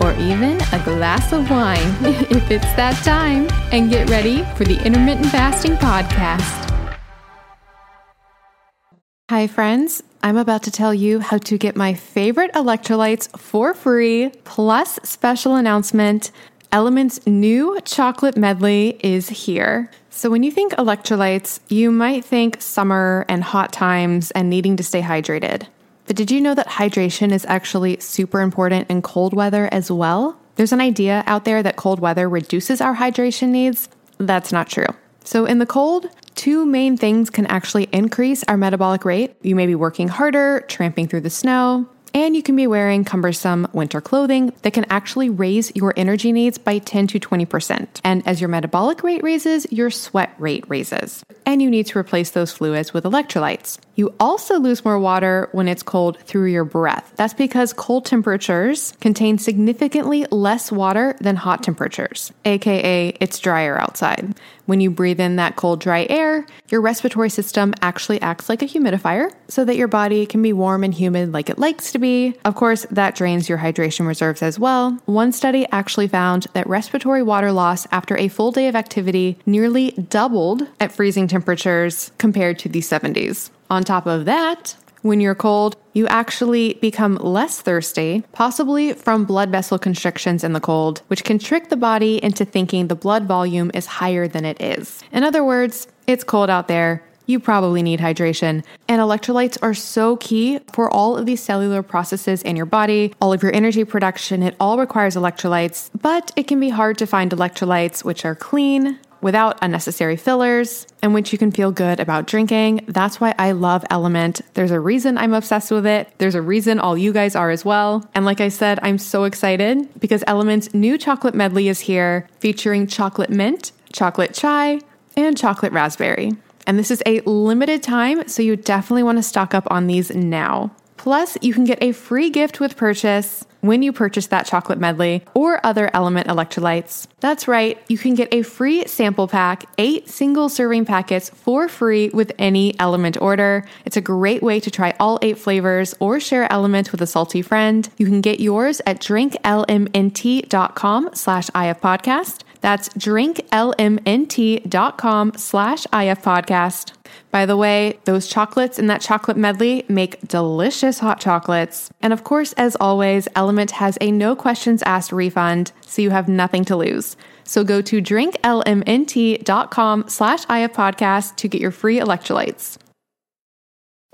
or even a glass of wine if it's that time, and get ready for the Intermittent Fasting Podcast. Hi, friends. I'm about to tell you how to get my favorite electrolytes for free, plus special announcement. LMNT's new chocolate medley is here. So, when you think electrolytes, you might think summer and hot times and needing to stay hydrated. But did you know that hydration is actually super important in cold weather as well? There's an idea out there that cold weather reduces our hydration needs. That's not true. So, in the cold, two main things can actually increase our metabolic rate. You may be working harder, tramping through the snow, and you can be wearing cumbersome winter clothing that can actually raise your energy needs by 10 to 20%. And as your metabolic rate raises, your sweat rate raises. And you need to replace those fluids with electrolytes. You also lose more water when it's cold through your breath. That's because cold temperatures contain significantly less water than hot temperatures, aka it's drier outside. When you breathe in that cold, dry air, your respiratory system actually acts like a humidifier so that your body can be warm and humid like it likes to be. Of course, that drains your hydration reserves as well. One study actually found that respiratory water loss after a full day of activity nearly doubled at freezing temperatures compared to the 70s. On top of that, when you're cold, you actually become less thirsty, possibly from blood vessel constrictions in the cold, which can trick the body into thinking the blood volume is higher than it is. In other words, it's cold out there. You probably need hydration. And electrolytes are so key for all of these cellular processes in your body, all of your energy production. It all requires electrolytes, but it can be hard to find electrolytes which are clean, without unnecessary fillers, and which you can feel good about drinking. That's why I love LMNT. There's a reason I'm obsessed with it. There's a reason all you guys are as well. And like I said, I'm so excited because LMNT's new chocolate medley is here featuring chocolate mint, chocolate chai, and chocolate raspberry. And this is a limited time, so you definitely want to stock up on these now. Plus, you can get a free gift with purchase when you purchase that chocolate medley or other LMNT electrolytes. That's right, you can get a free sample pack, eight single serving packets for free with any LMNT order. It's a great way to try all eight flavors or share LMNT with a salty friend. You can get yours at drinklmnt.com slash ifpodcast. That's drinklmnt.com slash ifpodcast. By the way, those chocolates in that chocolate medley make delicious hot chocolates. And of course, as always, LMNT has a no questions asked refund, so you have nothing to lose. So go to drinklmnt.com slash ifpodcast to get your free electrolytes.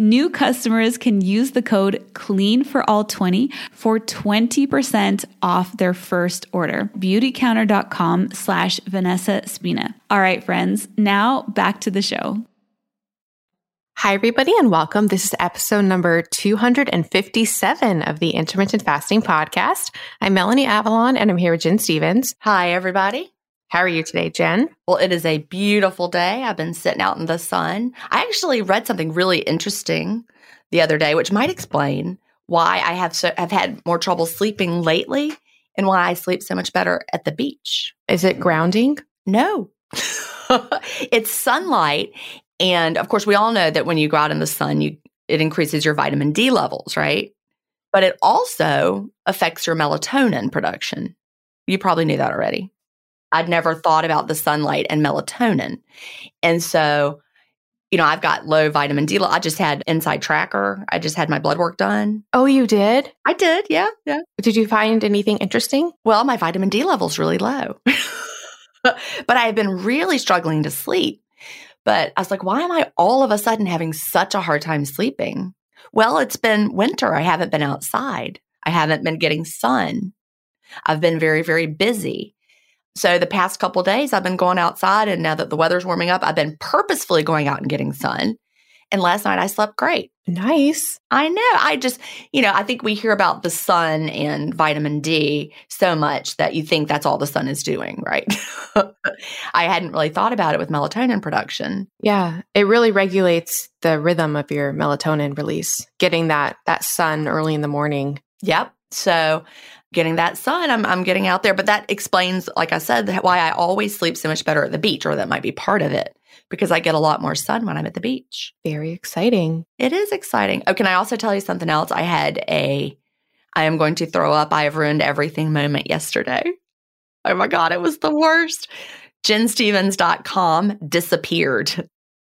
New customers can use the code CLEAN for all 20 for 20% off their first order. Beautycounter.com slash Vanessa Spina. All right, friends, now back to the show. Hi, everybody, and welcome. This is episode number 257 of the Intermittent Fasting Podcast. I'm Melanie Avalon, and I'm here with Gin Stephens. Hi, everybody. How are you today, Gin? Well, it is a beautiful day. I've been sitting out in the sun. I actually read something really interesting the other day, which might explain why I have so, have had more trouble sleeping lately and why I sleep so much better at the beach. Is it grounding? No. it's sunlight and of course we all know that when you go out in the sun you it increases your vitamin D levels, right? But it also affects your melatonin production. You probably knew that already. I'd never thought about the sunlight and melatonin. And so, you know, I've got low vitamin D. I just had InsideTracker. I just had my blood work done. Oh, you did? I did. Yeah. Yeah. Did you find anything interesting? Well, my vitamin D level's really low. but I have been really struggling to sleep. But I was like, why am I all of a sudden having such a hard time sleeping? Well, it's been winter. I haven't been outside. I haven't been getting sun. I've been very, very busy. So the past couple days, I've been going outside, and now that the weather's warming up, I've been purposefully going out and getting sun. And last night I slept great. Nice. I know. I just, you know, I think we hear about the sun and vitamin D so much that you think that's all the sun is doing, right? I hadn't really thought about it with melatonin production. Yeah, it really regulates the rhythm of your melatonin release. Getting that that sun early in the morning. Yep. So getting that sun, I'm, I'm getting out there. But that explains, like I said, why I always sleep so much better at the beach, or that might be part of it because I get a lot more sun when I'm at the beach. Very exciting. It is exciting. Oh, can I also tell you something else? I had a, I am going to throw up. I have ruined everything moment yesterday. Oh my God, it was the worst. GinStephens.com disappeared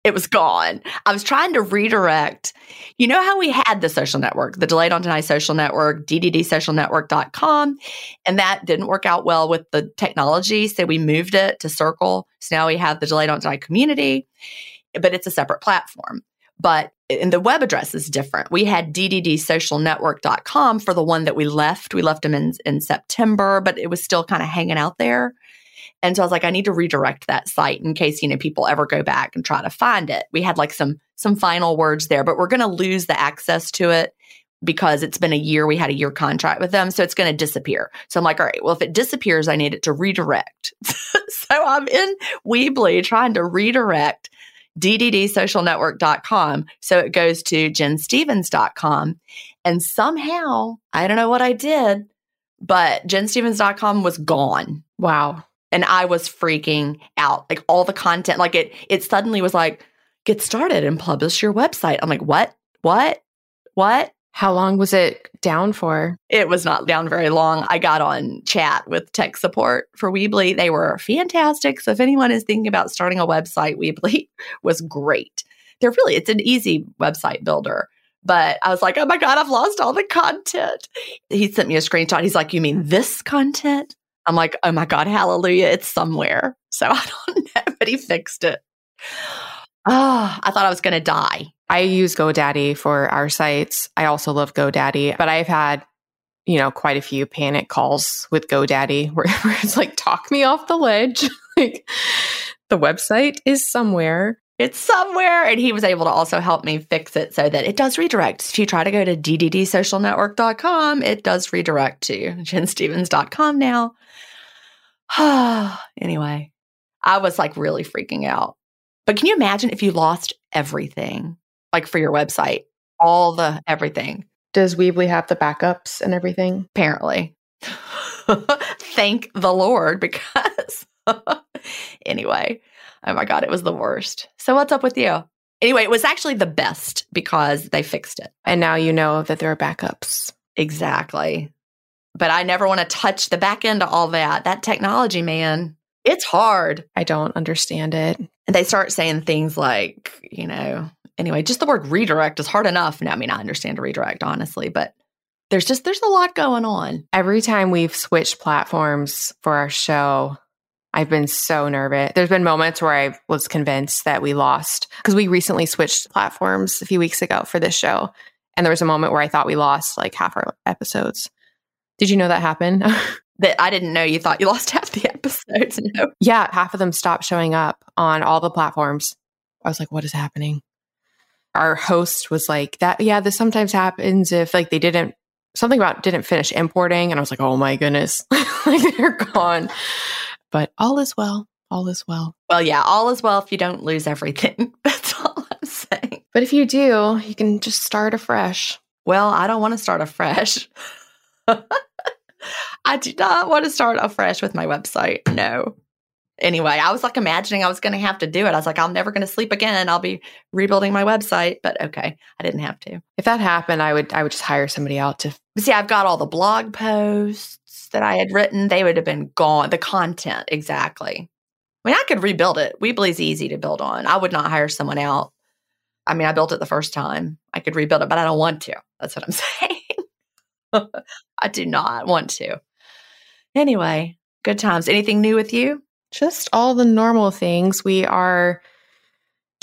it was gone. I was trying to redirect. You know how we had the social network, the Delay Don't Deny social network, dddsocialnetwork.com, and that didn't work out well with the technology. So we moved it to Circle. So now we have the Delay Don't Deny community, but it's a separate platform. But and the web address is different. We had dddsocialnetwork.com for the one that we left. We left them in, in September, but it was still kind of hanging out there. And so I was like, I need to redirect that site in case, you know, people ever go back and try to find it. We had like some some final words there, but we're going to lose the access to it because it's been a year. We had a year contract with them. So it's going to disappear. So I'm like, all right, well, if it disappears, I need it to redirect. so I'm in Weebly trying to redirect dddsocialnetwork.com. So it goes to ginstephens.com. And somehow, I don't know what I did, but ginstephens.com was gone. Wow. And I was freaking out. Like all the content, like it, it suddenly was like, get started and publish your website. I'm like, what? What? What? How long was it down for? It was not down very long. I got on chat with tech support for Weebly. They were fantastic. So if anyone is thinking about starting a website, Weebly was great. They're really, it's an easy website builder. But I was like, oh my God, I've lost all the content. He sent me a screenshot. He's like, you mean this content? I'm like, oh my God, hallelujah, it's somewhere. So I don't know, but he fixed it. Oh, I thought I was going to die. I use GoDaddy for our sites. I also love GoDaddy, but I've had, you know, quite a few panic calls with GoDaddy where, where it's like, talk me off the ledge. like the website is somewhere. It's somewhere. And he was able to also help me fix it so that it does redirect. If you try to go to dddsocialnetwork.com, it does redirect to ginstephens.com now. anyway, I was like really freaking out. But can you imagine if you lost everything, like for your website, all the everything? Does Weebly have the backups and everything? Apparently. Thank the Lord because anyway, oh my God, it was the worst. So, what's up with you? Anyway, it was actually the best because they fixed it. And now you know that there are backups. Exactly. But I never want to touch the back end of all that. That technology, man, it's hard. I don't understand it. And they start saying things like, you know, anyway, just the word redirect is hard enough. Now, I mean, I understand a redirect, honestly, but there's just there's a lot going on. Every time we've switched platforms for our show, I've been so nervous. There's been moments where I was convinced that we lost because we recently switched platforms a few weeks ago for this show. And there was a moment where I thought we lost like half our episodes. Did you know that happened? that I didn't know you thought you lost half the episodes. No. Yeah, half of them stopped showing up on all the platforms. I was like, what is happening? Our host was like, that, yeah, this sometimes happens if like they didn't, something about didn't finish importing. And I was like, oh my goodness, like they're gone. But all is well. All is well. Well, yeah, all is well if you don't lose everything. That's all I'm saying. But if you do, you can just start afresh. Well, I don't want to start afresh. I do not want to start afresh with my website. No. Anyway, I was like imagining I was going to have to do it. I was like, I'm never going to sleep again. I'll be rebuilding my website. But okay, I didn't have to. If that happened, I would I would just hire somebody out to see. I've got all the blog posts that I had written. They would have been gone. The content exactly. I mean, I could rebuild it. Weebly's easy to build on. I would not hire someone out. I mean, I built it the first time. I could rebuild it, but I don't want to. That's what I'm saying. I do not want to. Anyway, good times. Anything new with you? Just all the normal things. We are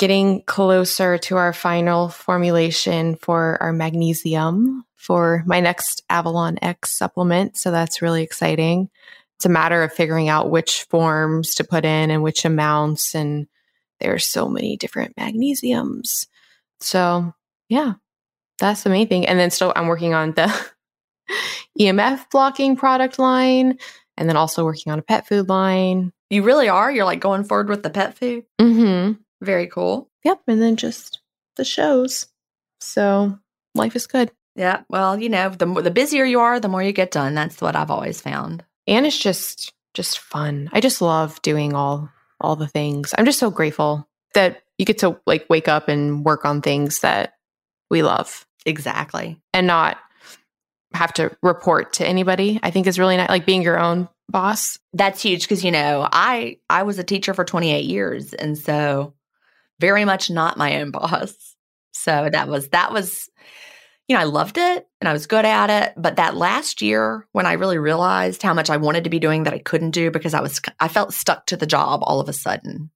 getting closer to our final formulation for our magnesium for my next AvalonX supplement. So that's really exciting. It's a matter of figuring out which forms to put in and which amounts. And there are so many different magnesiums. So yeah, that's the main thing. And then still I'm working on the EMF blocking product line and then also working on a pet food line. You really are? You're like going forward with the pet food? Mm-hmm. Very cool. Yep. And then just the shows. So life is good. Yeah. Well, you know, the the busier you are, the more you get done. That's what I've always found. And it's just just fun. I just love doing all all the things. I'm just so grateful that you get to like wake up and work on things that we love. Exactly. And not have to report to anybody i think is really nice like being your own boss that's huge because you know i i was a teacher for 28 years and so very much not my own boss so that was that was you know i loved it and i was good at it but that last year when i really realized how much i wanted to be doing that i couldn't do because i was i felt stuck to the job all of a sudden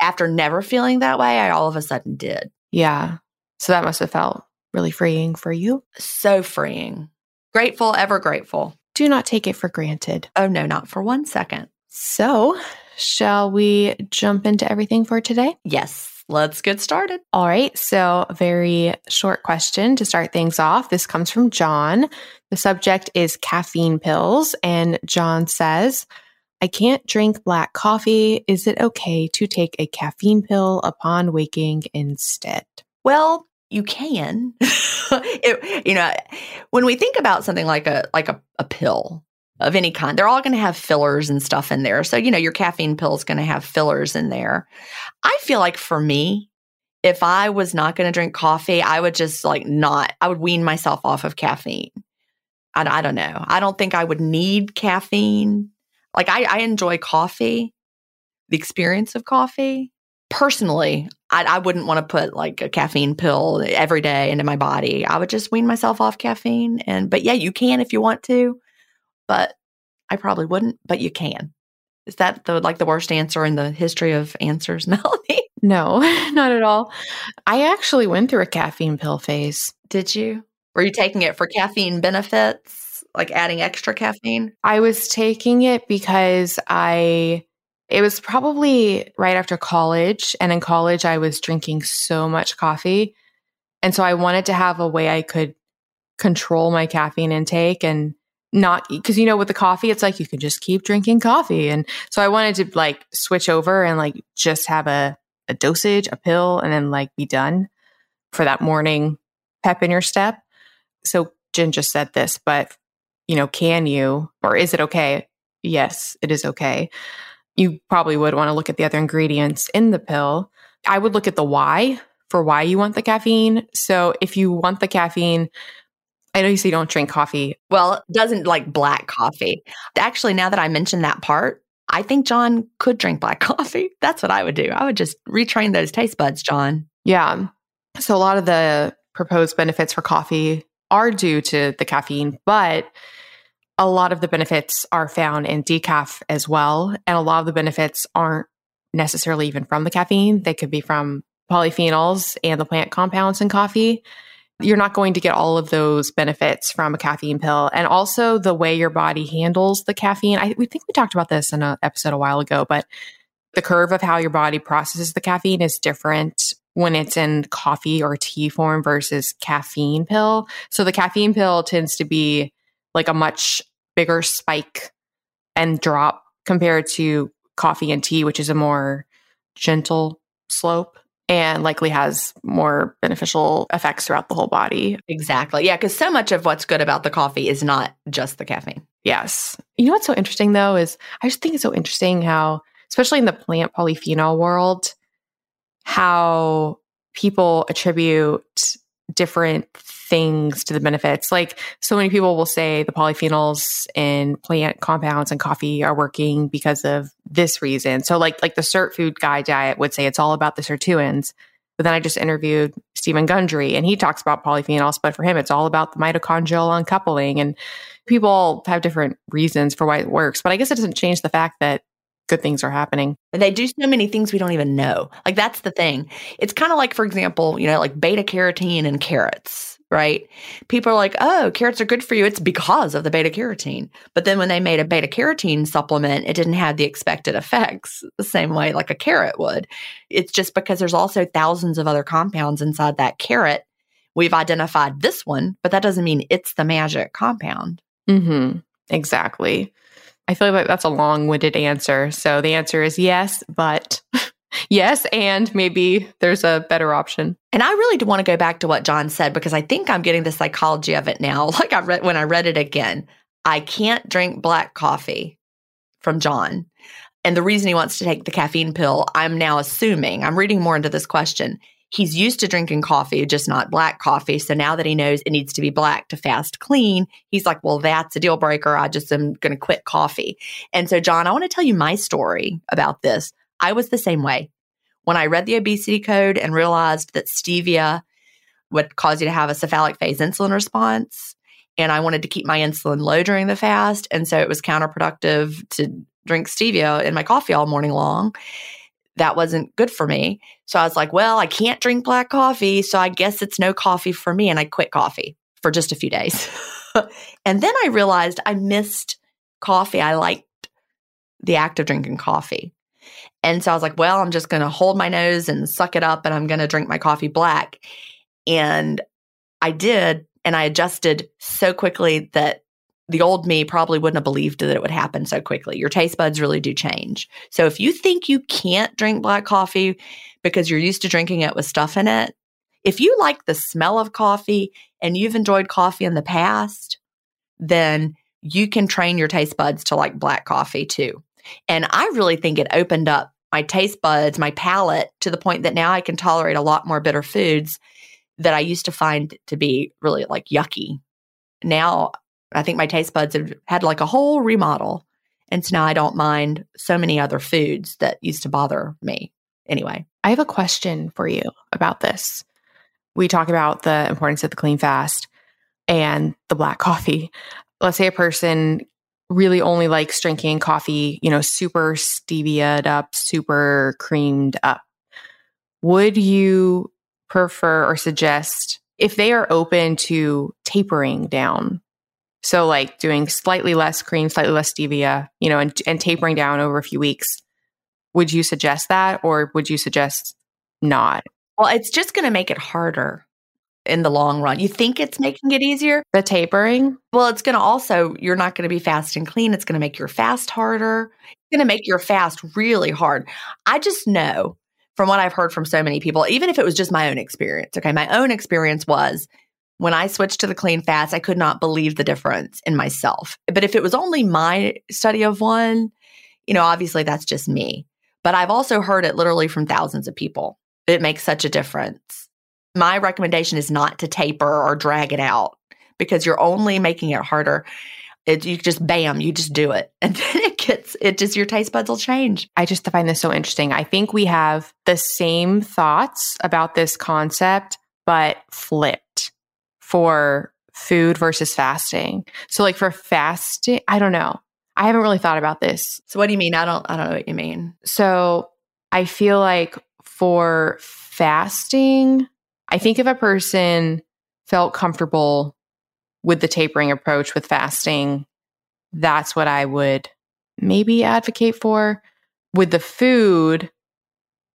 after never feeling that way i all of a sudden did yeah so that must have felt really freeing for you so freeing Grateful, ever grateful. Do not take it for granted. Oh, no, not for one second. So, shall we jump into everything for today? Yes, let's get started. All right. So, very short question to start things off. This comes from John. The subject is caffeine pills. And John says, I can't drink black coffee. Is it okay to take a caffeine pill upon waking instead? Well, you can. it, you know, when we think about something like a like a, a pill of any kind, they're all going to have fillers and stuff in there. So, you know, your caffeine pill is going to have fillers in there. I feel like for me, if I was not going to drink coffee, I would just like not, I would wean myself off of caffeine. I, I don't know. I don't think I would need caffeine. Like I, I enjoy coffee, the experience of coffee. Personally, I, I wouldn't want to put like a caffeine pill every day into my body. I would just wean myself off caffeine. And, but yeah, you can if you want to, but I probably wouldn't, but you can. Is that the like the worst answer in the history of answers, Melanie? No, not at all. I actually went through a caffeine pill phase. Did you? Were you taking it for caffeine benefits, like adding extra caffeine? I was taking it because I it was probably right after college and in college I was drinking so much coffee. And so I wanted to have a way I could control my caffeine intake and not because you know with the coffee it's like you can just keep drinking coffee. And so i wanted to like switch over and like just have a, a dosage a pill and then like be done for that morning pep in your step. So Gin just said this but you know can you or is it okay? Yes it is okay. You probably would want to look at the other ingredients in the pill. I would look at the why for why you want the caffeine. So if you want the caffeine I know you say you don't drink coffee. Well, doesn't like black coffee. Actually, now that I mentioned that part, I think John could drink black coffee. That's what I would do. I would just retrain those taste buds, John. Yeah. So a lot of the proposed benefits for coffee are due to the caffeine, but a lot of the benefits are found in decaf as well. And a lot of the benefits aren't necessarily even from the caffeine. They could be from polyphenols and the plant compounds in coffee you're not going to get all of those benefits from a caffeine pill. And also the way your body handles the caffeine. I we think we talked about this in an episode a while ago, but the curve of how your body processes the caffeine is different when it's in coffee or tea form versus caffeine pill. So the caffeine pill tends to be like a much bigger spike and drop compared to coffee and tea, which is a more gentle slope and likely has more beneficial effects throughout the whole body. Exactly. Yeah, because so much of what's good about the coffee is not just the caffeine. Yes. You know what's so interesting though is I just think it's so interesting how, especially in the plant polyphenol world, how people attribute different things to the benefits. Like so many people will say the polyphenols in plant compounds and coffee are working because of this reason. So like like the Sirtfood guy diet would say it's all about the sirtuins. But then I just interviewed Steven Gundry and he talks about polyphenols, but for him it's all about the mitochondrial uncoupling and people have different reasons for why it works. But I guess it doesn't change the fact that good things are happening. They do so many things we don't even know. Like that's the thing. It's kind of like, for example, you know, like beta carotene and carrots, right? People are like, oh, carrots are good for you. It's because of the beta carotene. But then when they made a beta carotene supplement, it didn't have the expected effects the same way like a carrot would. It's just because there's also thousands of other compounds inside that carrot. We've identified this one, but that doesn't mean it's the magic compound. Mm-hmm. Exactly. I feel like that's a long winded answer. So the answer is yes, but yes, and maybe there's a better option. And I really do want to go back to what John said because I think I'm getting the psychology of it now. Like I read when I read it again, I can't drink black coffee from John. And the reason he wants to take the caffeine pill, I'm now assuming, I'm reading more into this question he's used to drinking coffee, just not black coffee. So now that he knows it needs to be black to fast clean, he's like, well, that's a deal breaker. I just am going to quit coffee. And so, John, I want to tell you my story about this. I was the same way. When I read the obesity code and realized that stevia would cause you to have a cephalic phase insulin response, and I wanted to keep my insulin low during the fast. And so it was counterproductive to drink stevia in my coffee all morning long that wasn't good for me. So I was like, well, I can't drink black coffee. So I guess it's no coffee for me. And I quit coffee for just a few days. and then I realized I missed coffee. I liked the act of drinking coffee. And so I was like, well, I'm just going to hold my nose and suck it up and I'm going to drink my coffee black. And I did. And I adjusted so quickly that the old me probably wouldn't have believed that it would happen so quickly. Your taste buds really do change. So if you think you can't drink black coffee because you're used to drinking it with stuff in it, If you like the smell of coffee and you've enjoyed coffee in the past, then you can train your taste buds to like black coffee too. And I really think it opened up my taste buds, my palate to the point that now I can tolerate a lot more bitter foods that I used to find to be really like yucky. Now I think my taste buds have had like a whole remodel. And so now I don't mind so many other foods that used to bother me. Anyway, I have a question for you about this. We talk about the importance of the clean fast and the black coffee. Let's say a person really only likes drinking coffee, you know, super stevia'd up, super creamed up. Would you prefer or suggest if they are open to tapering down? So, like doing slightly less cream, slightly less stevia, you know, and, and tapering down over a few weeks. Would you suggest that or would you suggest not? Well, it's just going to make it harder in the long run. You think it's making it easier? The tapering? Well, it's going to also, you're not going to be fast and clean. It's going to make your fast harder. It's going to make your fast really hard. I just know from what I've heard from so many people, even if it was just my own experience, okay, my own experience was when I switched to the clean fast, I could not believe the difference in myself. But if it was only my study of one, you know, obviously that's just me. But I've also heard it literally from thousands of people. It makes such a difference. My recommendation is not to taper or drag it out because you're only making it harder. It, you just bam, you just do it. And then it gets, it just, your taste buds will change. I just find this so interesting. I think we have the same thoughts about this concept, but flipped for food versus fasting. So, like for fasting, I don't know. I haven't really thought about this. So what do you mean? I don't I don't know what you mean. So I feel like for fasting, I think if a person felt comfortable with the tapering approach with fasting, that's what I would maybe advocate for. With the food,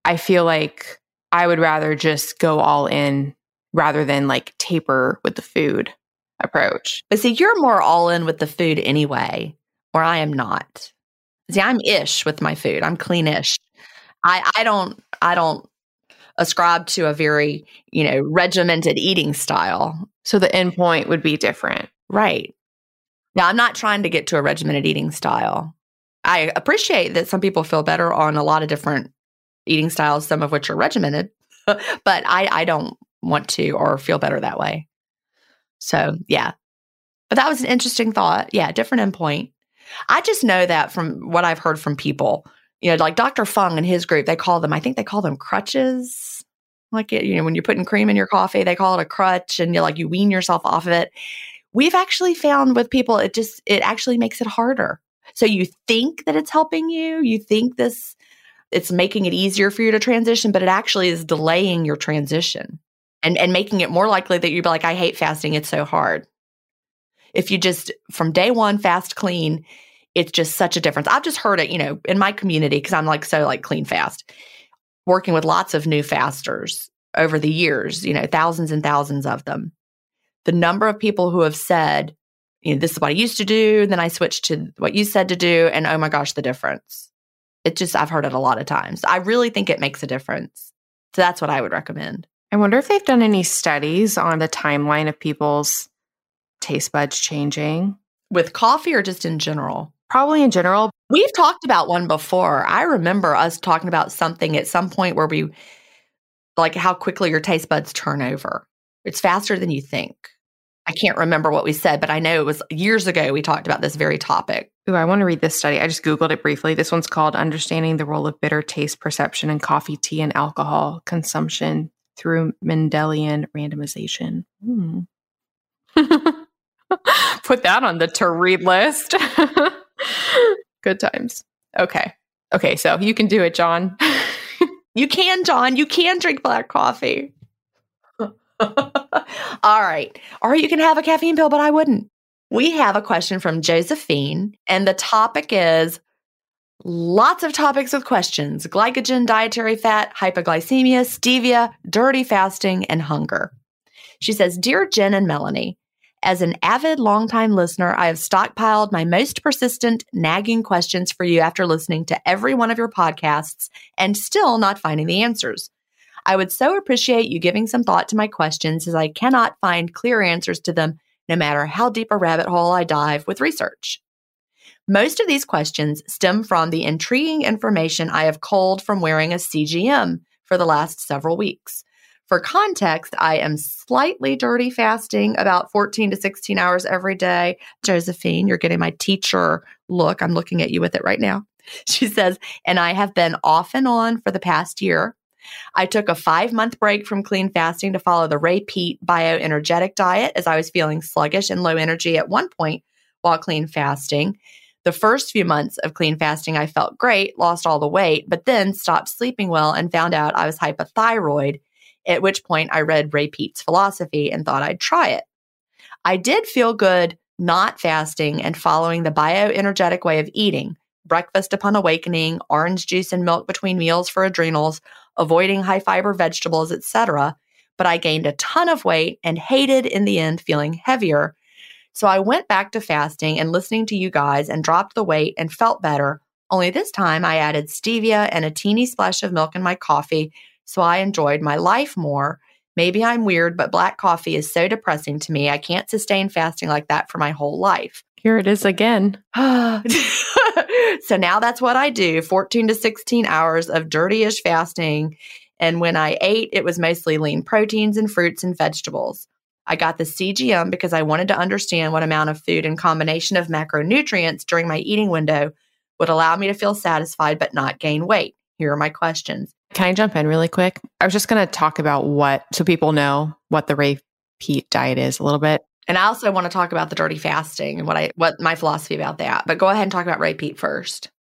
I feel like I would rather just go all in rather than like taper with the food approach. But see, you're more all in with the food anyway or I am not. See, I'm ish with my food. I'm cleanish. I, I don't I don't ascribe to a very, you know, regimented eating style. So the end point would be different. Right. Now I'm not trying to get to a regimented eating style. I appreciate that some people feel better on a lot of different eating styles, some of which are regimented, but I, I don't want to or feel better that way. So yeah. But that was an interesting thought. Yeah, different endpoint. I just know that from what I've heard from people, you know, like Dr. Fung and his group, they call them, I think they call them crutches. Like, you know, when you're putting cream in your coffee, they call it a crutch and you're like, you wean yourself off of it. We've actually found with people, it just, it actually makes it harder. So you think that it's helping you, you think this, it's making it easier for you to transition, but it actually is delaying your transition and, and making it more likely that you'd be like, I hate fasting. It's so hard. If you just from day one fast clean, it's just such a difference. I've just heard it, you know, in my community because I'm like so like clean fast, working with lots of new fasters over the years, you know, thousands and thousands of them. The number of people who have said, you know, this is what I used to do, then I switched to what you said to do, and oh my gosh, the difference. It just I've heard it a lot of times. I really think it makes a difference. So that's what I would recommend. I wonder if they've done any studies on the timeline of people's taste buds changing. With coffee or just in general? Probably in general. We've talked about one before. I remember us talking about something at some point where we, like how quickly your taste buds turn over. It's faster than you think. I can't remember what we said, but I know it was years ago we talked about this very topic. Ooh, I want to read this study. I just Googled it briefly. This one's called Understanding the Role of Bitter Taste Perception in Coffee, Tea, and Alcohol Consumption Through Mendelian Randomization. Hmm. Put that on the to read list. Good times. Okay. Okay. So you can do it, John. you can, John. You can drink black coffee. All right. Or you can have a caffeine pill, but I wouldn't. We have a question from Giuseppina, and the topic is lots of topics with questions glycogen, dietary fat, hypoglycemia, stevia, dirty fasting, and hunger. She says Dear Gin and Melanie, as an avid longtime listener, I have stockpiled my most persistent, nagging questions for you after listening to every one of your podcasts and still not finding the answers. I would so appreciate you giving some thought to my questions as I cannot find clear answers to them no matter how deep a rabbit hole I dive with research. Most of these questions stem from the intriguing information I have culled from wearing a CGM for the last several weeks. For context, I am slightly dirty fasting about 14 to 16 hours every day. Giuseppina, you're getting my teacher look. I'm looking at you with it right now. She says, and I have been off and on for the past year. I took a five month break from clean fasting to follow the Ray Peat bioenergetic diet as I was feeling sluggish and low energy at one point while clean fasting. The first few months of clean fasting, I felt great, lost all the weight, but then stopped sleeping well and found out I was hypothyroid, at which point I read Ray Peat's philosophy and thought I'd try it. I did feel good not fasting and following the bioenergetic way of eating breakfast upon awakening, orange juice and milk between meals for adrenals, avoiding high fiber vegetables, etc. But I gained a ton of weight and hated in the end feeling heavier so I went back to fasting and listening to you guys and dropped the weight and felt better. Only this time I added stevia and a teeny splash of milk in my coffee. So I enjoyed my life more. Maybe I'm weird, but black coffee is so depressing to me. I can't sustain fasting like that for my whole life. Here it is again. so now that's what I do 14 to 16 hours of dirtyish fasting. And when I ate, it was mostly lean proteins and fruits and vegetables. I got the CGM because I wanted to understand what amount of food and combination of macronutrients during my eating window would allow me to feel satisfied but not gain weight. Here are my questions. Can I jump in really quick? I was just going to talk about what, so people know what the Ray Peat diet is a little bit. And I also want to talk about the dirty fasting and what I what my philosophy about that. But go ahead and talk about Ray Peat first.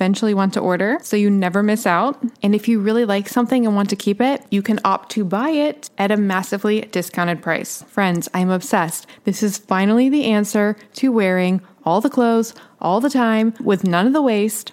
eventually want to order so you never miss out. And if you really like something and want to keep it, you can opt to buy it at a massively discounted price. Friends, I'm obsessed. This is finally the answer to wearing all the clothes all the time with none of the waste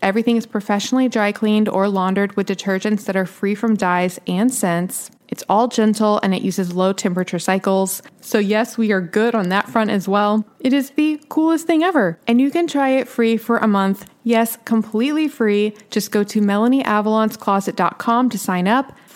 Everything is professionally dry cleaned or laundered with detergents that are free from dyes and scents. It's all gentle and it uses low temperature cycles. So, yes, we are good on that front as well. It is the coolest thing ever. And you can try it free for a month. Yes, completely free. Just go to MelanieAvalonsCloset.com to sign up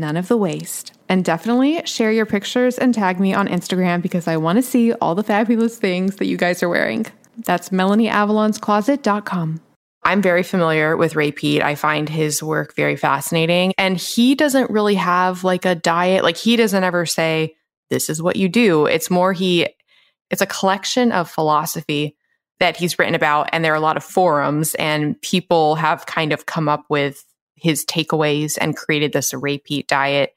none of the waste. And definitely share your pictures and tag me on Instagram because I want to see all the fabulous things that you guys are wearing. That's MelanieAvalonsCloset.com. I'm very familiar with Ray Peat. I find his work very fascinating. And he doesn't really have like a diet. Like he doesn't ever say, this is what you do. It's more he, it's a collection of philosophy that he's written about. And there are a lot of forums and people have kind of come up with his takeaways and created this Ray Peat diet.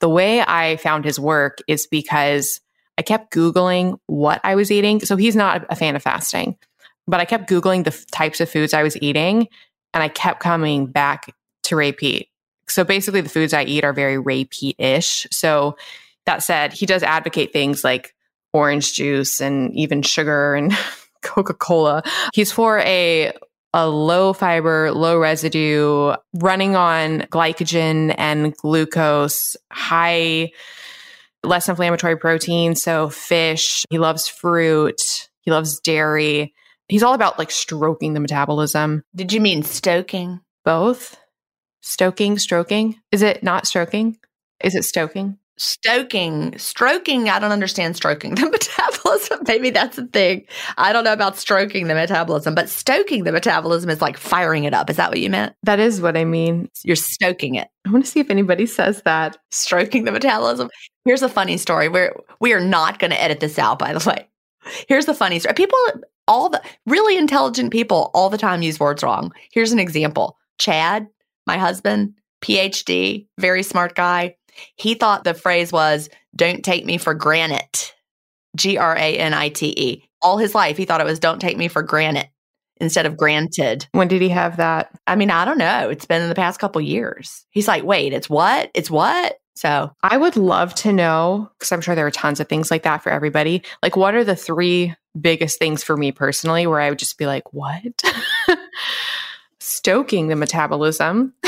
The way I found his work is because I kept Googling what I was eating. So he's not a fan of fasting but I kept Googling the f- types of foods I was eating and I kept coming back to Ray Peat. So basically, the foods I eat are very Ray Peat ish. So that said, he does advocate things like orange juice and even sugar and Coca Cola. He's for a a low fiber, low residue, running on glycogen and glucose, high, less inflammatory protein. So fish. He loves fruit. He loves dairy. He's all about like stroking the metabolism. Did you mean stoking? Both. Stoking, stroking. Is it not stroking? Is it stoking? Stoking, stroking. I don't understand stroking the metabolism. Maybe that's the thing. I don't know about stroking the metabolism, but stoking the metabolism is like firing it up. Is that what you meant? That is what I mean. You're stoking it. I want to see if anybody says that. Stroking the metabolism. Here's a funny story. We're we are not going to edit this out, by the way. Here's the funny story. People all the really intelligent people all the time use words wrong. Here's an example Chad, my husband, PhD, very smart guy. He thought the phrase was, don't take me for granite, G R A N I T E. All his life, he thought it was, don't take me for granted instead of granted. When did he have that? I mean, I don't know. It's been in the past couple years. He's like, wait, it's what? It's what? So I would love to know, because I'm sure there are tons of things like that for everybody. Like, what are the three biggest things for me personally where I would just be like, what? Stoking the metabolism.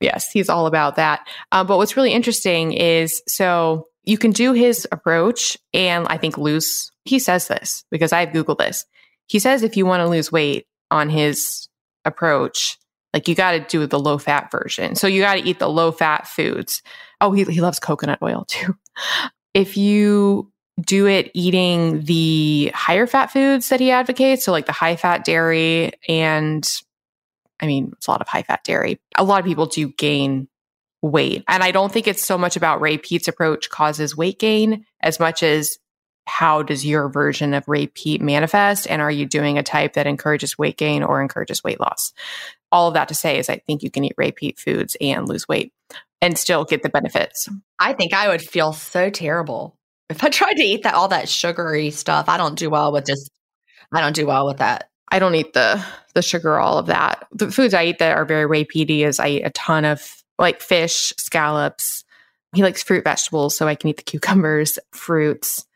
yes, he's all about that. Um, but what's really interesting is so you can do his approach and I think lose. He says this because I've Googled this. He says if you want to lose weight on his approach, like you got to do the low fat version. So you got to eat the low fat foods. Oh, he, he loves coconut oil too. If you do it eating the higher fat foods that he advocates. So, like the high fat dairy, and I mean, it's a lot of high fat dairy. A lot of people do gain weight. And I don't think it's so much about Ray Peat's approach causes weight gain as much as how does your version of Ray Peat manifest? And are you doing a type that encourages weight gain or encourages weight loss? All of that to say is I think you can eat Ray Peat foods and lose weight and still get the benefits. I think I would feel so terrible if I tried to eat that all that sugary stuff, I don't do well with just I don't do well with that. I don't eat the the sugar, all of that. The foods I eat that are very Ray Peaty is I eat a ton of like fish, scallops. He likes fruit vegetables, so I can eat the cucumbers, fruits.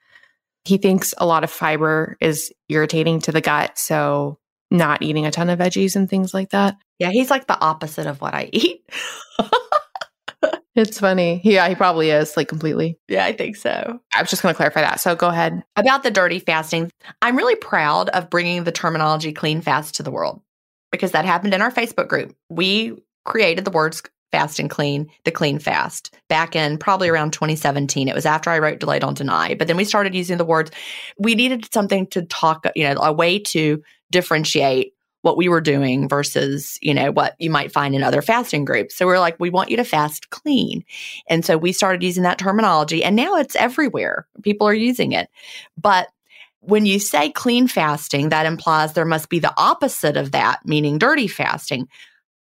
He thinks a lot of fiber is irritating to the gut, so not eating a ton of veggies and things like that. Yeah, he's like the opposite of what I eat. It's funny. Yeah, he probably is like completely. Yeah, I think so. I was just going to clarify that. So go ahead. About the dirty fasting, I'm really proud of bringing the terminology clean fast to the world because that happened in our Facebook group. We created the words fast and clean, the clean fast back in probably around 2017. It was after I wrote Delay Don't Deny, but then we started using the words. We needed something to talk, you know, a way to differentiate what we were doing versus, you know, what you might find in other fasting groups. So we're like, we want you to fast clean. And so we started using that terminology and now it's everywhere. People are using it. But when you say clean fasting, that implies there must be the opposite of that, meaning dirty fasting.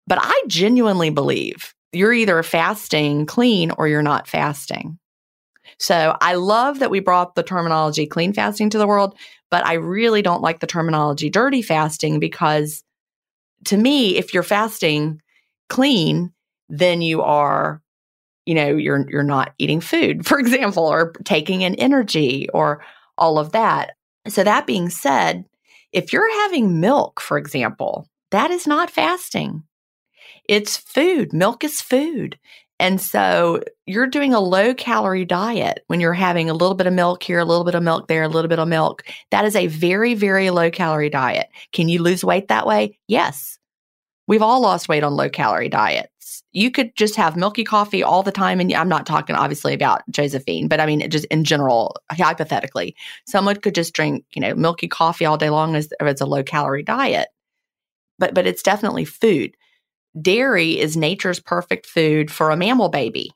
But I genuinely believe you're either fasting clean or you're not fasting. So I love that we brought the terminology clean fasting to the world but I really don't like the terminology dirty fasting because to me, if you're fasting clean, then you are, you know, you're you're not eating food, for example, or taking in energy or all of that. So that being said, if you're having milk, for example, that is not fasting. It's food. Milk is food. And so you're doing a low calorie diet when you're having a little bit of milk here, a little bit of milk there, a little bit of milk. That is a very, very low calorie diet. Can you lose weight that way? Yes. We've all lost weight on low calorie diets. You could just have milky coffee all the time. And I'm not talking obviously about Josephine, but I mean, just in general, hypothetically, someone could just drink, you know, milky coffee all day long as it's a low calorie diet. But, but it's definitely food. Dairy is nature's perfect food for a mammal baby,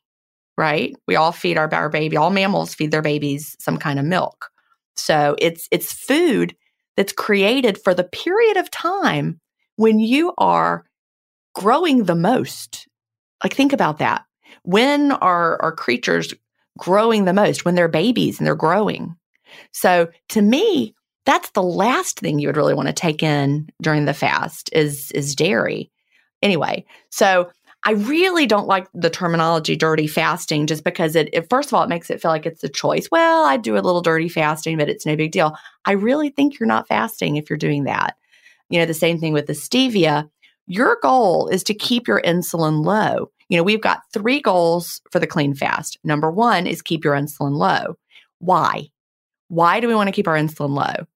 right? We all feed our, our baby, all mammals feed their babies some kind of milk. So it's, it's food that's created for the period of time when you are growing the most. Like, think about that. When are, are creatures growing the most? When they're babies and they're growing. So, to me, that's the last thing you would really want to take in during the fast is is dairy. Anyway, so I really don't like the terminology dirty fasting just because it, it, first of all, it makes it feel like it's a choice. Well, I do a little dirty fasting, but it's no big deal. I really think you're not fasting if you're doing that. You know, the same thing with the stevia. Your goal is to keep your insulin low. You know, we've got three goals for the clean fast. Number one is keep your insulin low. Why? Why do we want to keep our insulin low?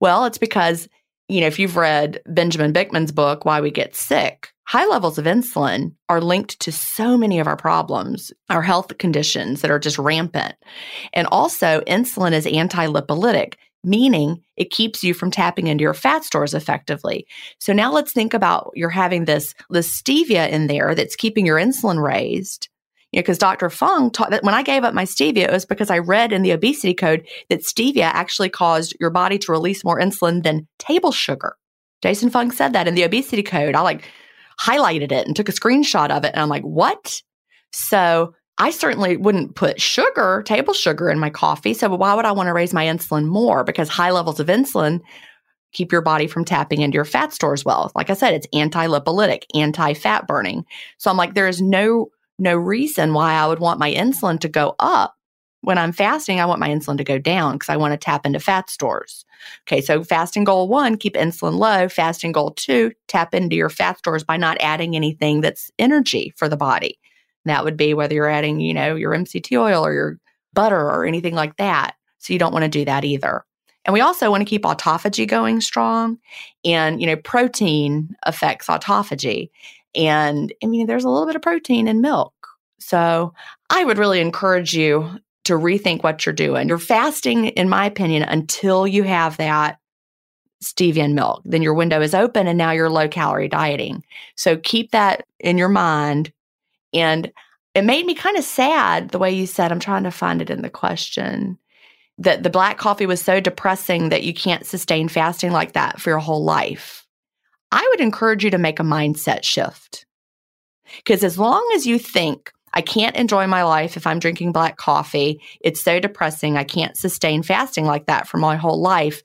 Well, it's because, you know, if you've read Benjamin Bikman's book, Why We Get Sick, high levels of insulin are linked to so many of our problems, our health conditions that are just rampant. And also, insulin is anti lipolytic, meaning it keeps you from tapping into your fat stores effectively. So now let's think about you're having this, this stevia in there that's keeping your insulin raised. You know, because Dr. Fung taught that when I gave up my stevia, it was because I read in the obesity code that stevia actually caused your body to release more insulin than table sugar. Jason Fung said that in the obesity code. I like highlighted it and took a screenshot of it. And I'm like, what? So I certainly wouldn't put sugar, table sugar in my coffee. So why would I want to raise my insulin more? Because high levels of insulin keep your body from tapping into your fat stores well. Like I said, it's anti-lipolytic, anti-fat burning. So I'm like, there is no no reason why I would want my insulin to go up when I'm fasting, I want my insulin to go down because I want to tap into fat stores. Okay, so fasting goal one, keep insulin low. Fasting goal two, tap into your fat stores by not adding anything that's energy for the body. That would be whether you're adding, you know, your MCT oil or your butter or anything like that. So you don't want to do that either. And we also want to keep autophagy going strong. And, you know, protein affects autophagy. And I mean, there's a little bit of protein in milk. So I would really encourage you to rethink what you're doing. You're fasting, in my opinion, until you have that stevia and milk. Then your window is open and now you're low calorie dieting. So keep that in your mind. And it made me kind of sad the way you said, I'm trying to find it in the question, that the black coffee was so depressing that you can't sustain fasting like that for your whole life. I would encourage you to make a mindset shift. Because as long as you think I can't enjoy my life if I'm drinking black coffee. It's so depressing. I can't sustain fasting like that for my whole life.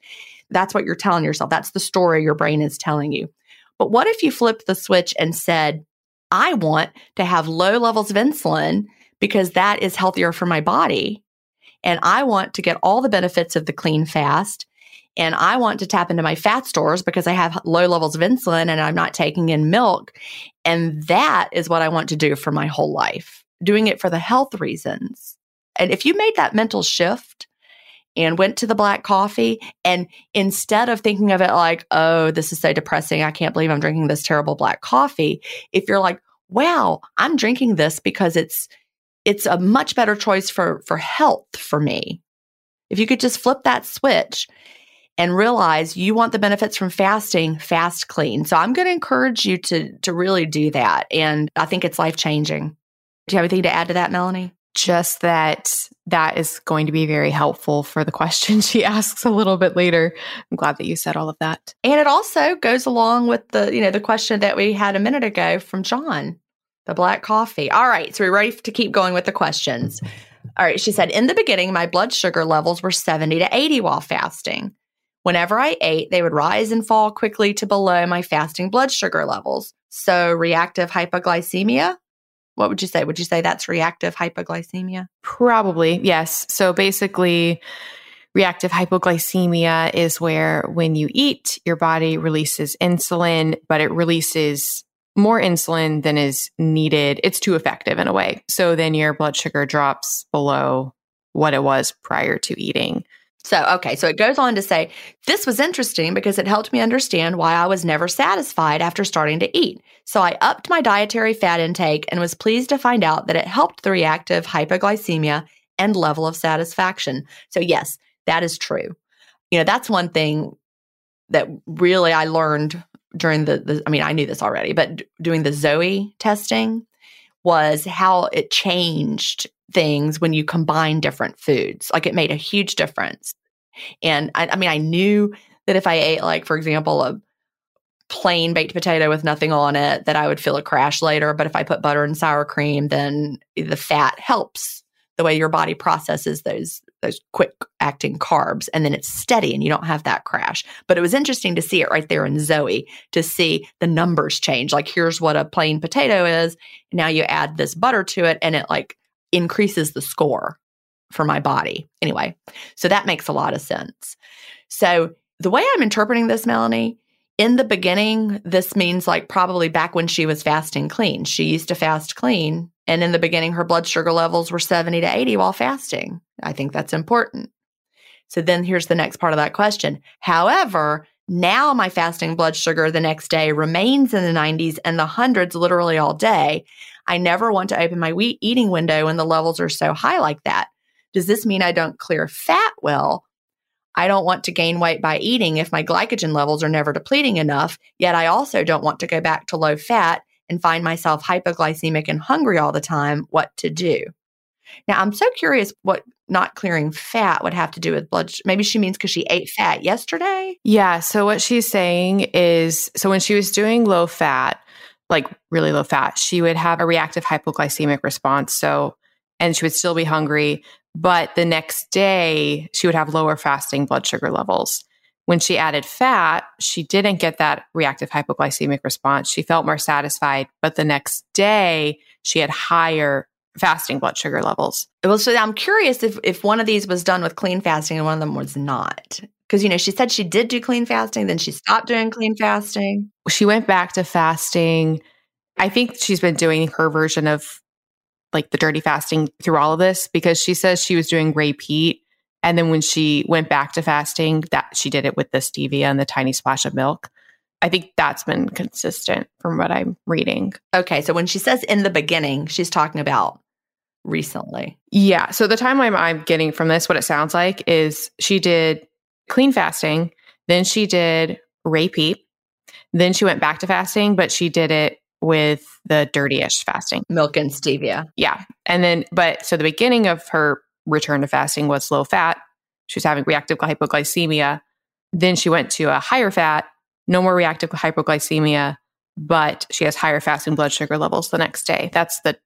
That's what you're telling yourself. That's the story your brain is telling you. But what if you flipped the switch and said, I want to have low levels of insulin because that is healthier for my body. And I want to get all the benefits of the clean fast. And I want to tap into my fat stores because I have low levels of insulin and I'm not taking in milk. And that is what I want to do for my whole life, doing it for the health reasons. And if you made that mental shift and went to the black coffee, and instead of thinking of it like, oh, this is so depressing, I can't believe I'm drinking this terrible black coffee, if you're like, wow, I'm drinking this because it's it's a much better choice for for health for me. If you could just flip that switch and realize you want the benefits from fasting, fast clean. So I'm going to encourage you to to really do that and I think it's life-changing. Do you have anything to add to that, Melanie? Just that that is going to be very helpful for the question she asks a little bit later. I'm glad that you said all of that. And it also goes along with the, you know, the question that we had a minute ago from John, the black coffee. All right, so we're ready to keep going with the questions. All right, she said, in the beginning, my blood sugar levels were 70 to 80 while fasting. Whenever I ate, they would rise and fall quickly to below my fasting blood sugar levels. So, reactive hypoglycemia? What would you say? Would you say that's reactive hypoglycemia? Probably, yes. So, basically, reactive hypoglycemia is where when you eat, your body releases insulin, but it releases more insulin than is needed. It's too effective in a way. So, then your blood sugar drops below what it was prior to eating. So, okay, so it goes on to say, this was interesting because it helped me understand why I was never satisfied after starting to eat. So, I upped my dietary fat intake and was pleased to find out that it helped the reactive hypoglycemia and level of satisfaction. So, yes, that is true. You know, that's one thing that really I learned during the, the I mean, I knew this already, but doing the Zoe testing was how it changed things when you combine different foods. Like it made a huge difference. And I, I mean, I knew that if I ate, like, for example, a plain baked potato with nothing on it, that I would feel a crash later. But if I put butter and sour cream, then the fat helps the way your body processes those those quick acting carbs and then it's steady and you don't have that crash. But it was interesting to see it right there in Zoe to see the numbers change. Like here's what a plain potato is. Now you add this butter to it and it like increases the score for my body. Anyway, so that makes a lot of sense. So the way I'm interpreting this, Melanie, in the beginning, this means like probably back when she was fasting clean. She used to fast clean. And in the beginning, her blood sugar levels were 70 to 80 while fasting. I think that's important. So then here's the next part of that question. However, now my fasting blood sugar the next day remains in the 90s and the hundreds literally all day. I never want to open my eating window when the levels are so high like that. Does this mean I don't clear fat well? I don't want to gain weight by eating if my glycogen levels are never depleting enough, yet I also don't want to go back to low fat and find myself hypoglycemic and hungry all the time. What to do? Now, I'm so curious what not clearing fat would have to do with blood. Maybe she means because she ate fat yesterday. Yeah. So, what she's saying is so when she was doing low fat, like really low fat, she would have a reactive hypoglycemic response. So, and she would still be hungry, but the next day, she would have lower fasting blood sugar levels. When she added fat, she didn't get that reactive hypoglycemic response. She felt more satisfied, but the next day, she had higher fasting blood sugar levels. Well, so I'm curious if if one of these was done with clean fasting and one of them was not. Because you know, she said she did do clean fasting, then she stopped doing clean fasting. She went back to fasting. I think she's been doing her version of like the dirty fasting through all of this because she says she was doing Ray Peat. And then when she went back to fasting, that she did it with the stevia and the tiny splash of milk. I think that's been consistent from what I'm reading. Okay, so when she says in the beginning, she's talking about recently. Yeah. So the timeline I'm getting from this, what it sounds like is she did clean fasting, then she did Ray Peat, then she went back to fasting, but she did it with the dirtyish fasting. Milk and stevia. Yeah. And then, but so the beginning of her return to fasting was low fat. She was having reactive hypoglycemia. Then she went to a higher fat, no more reactive hypoglycemia, but she has higher fasting blood sugar levels the next day. That's the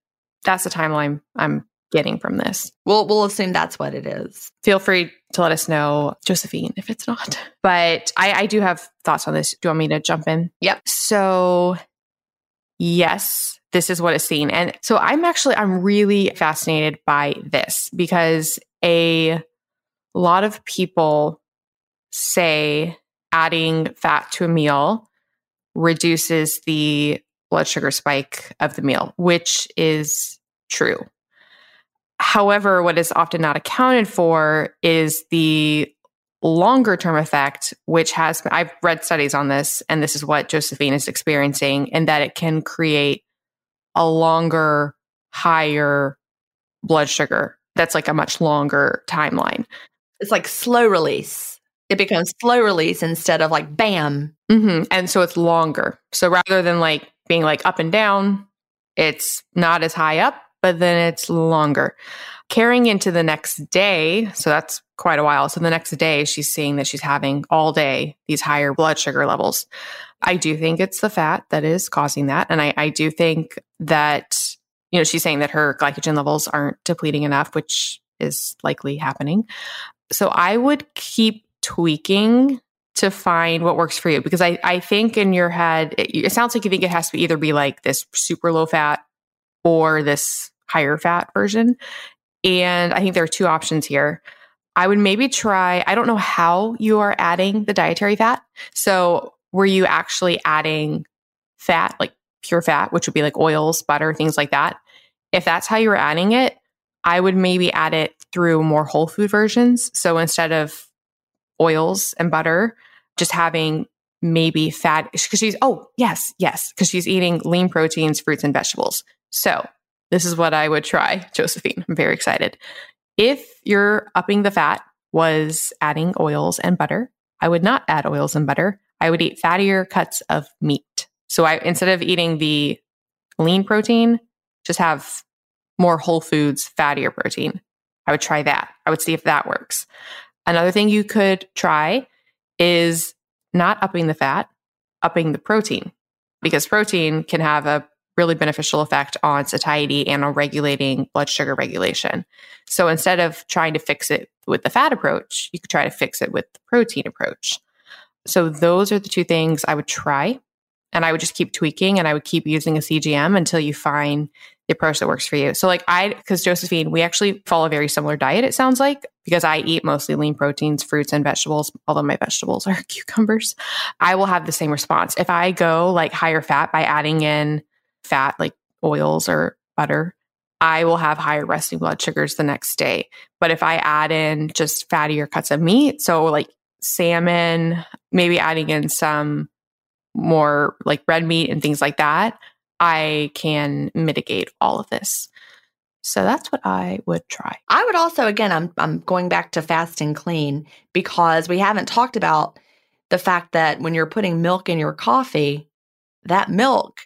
that's the timeline I'm getting from this. We'll we'll assume that's what it is. Feel free to let us know, Josephine, if it's not. But I, I do have thoughts on this. Do you want me to jump in? Yep. So yes, this is what it's seen. And so I'm actually I'm really fascinated by this because a lot of people say adding fat to a meal reduces the blood sugar spike of the meal, which is true. However, what is often not accounted for is the longer term effect, which has, I've read studies on this, and this is what Josephine is experiencing, and that it can create a longer, higher blood sugar. That's like a much longer timeline. It's like slow release. It becomes slow release instead of like bam. Mm-hmm. And so it's longer. So rather than like being like up and down, it's not as high up, but then it's longer. Carrying into the next day, so that's quite a while. So the next day, she's seeing that she's having all day these higher blood sugar levels. I do think it's the fat that is causing that. And I, I do think that, you know, she's saying that her glycogen levels aren't depleting enough, which is likely happening. So I would keep tweaking to find what works for you because I, I think in your head, it, it sounds like you think it has to either be like this super low fat or this higher fat version. And I think there are two options here. I would maybe try, I don't know how you are adding the dietary fat. So were you actually adding fat, like pure fat, which would be like oils, butter, things like that? If that's how you were adding it, I would maybe add it through more whole food versions. So instead of oils and butter, just having maybe fat because she's oh yes yes because she's eating lean proteins fruits and vegetables so this is what i would try josephine. I'm very excited. If you're upping the fat was adding oils and butter i would not add oils and butter. I would eat fattier cuts of meat. So i instead of eating the lean protein just have more whole foods fattier protein. I would try that. I would see if that works. Another thing you could try is not upping the fat, upping the protein, because protein can have a really beneficial effect on satiety and on regulating blood sugar regulation. So instead of trying to fix it with the fat approach, you could try to fix it with the protein approach. So those are the two things I would try. And I would just keep tweaking and I would keep using a CGM until you find the approach that works for you. So like I because Josephine, we actually follow a very similar diet, it sounds like, because I eat mostly lean proteins, fruits and vegetables, although my vegetables are cucumbers. I will have the same response. If I go like higher fat by adding in fat like oils or butter, I will have higher resting blood sugars the next day. But if I add in just fattier cuts of meat, so like salmon, maybe adding in some more like red meat and things like that, I can mitigate all of this. So that's what I would try. I would also, again, I'm I'm going back to fasting clean because we haven't talked about the fact that when you're putting milk in your coffee, that milk,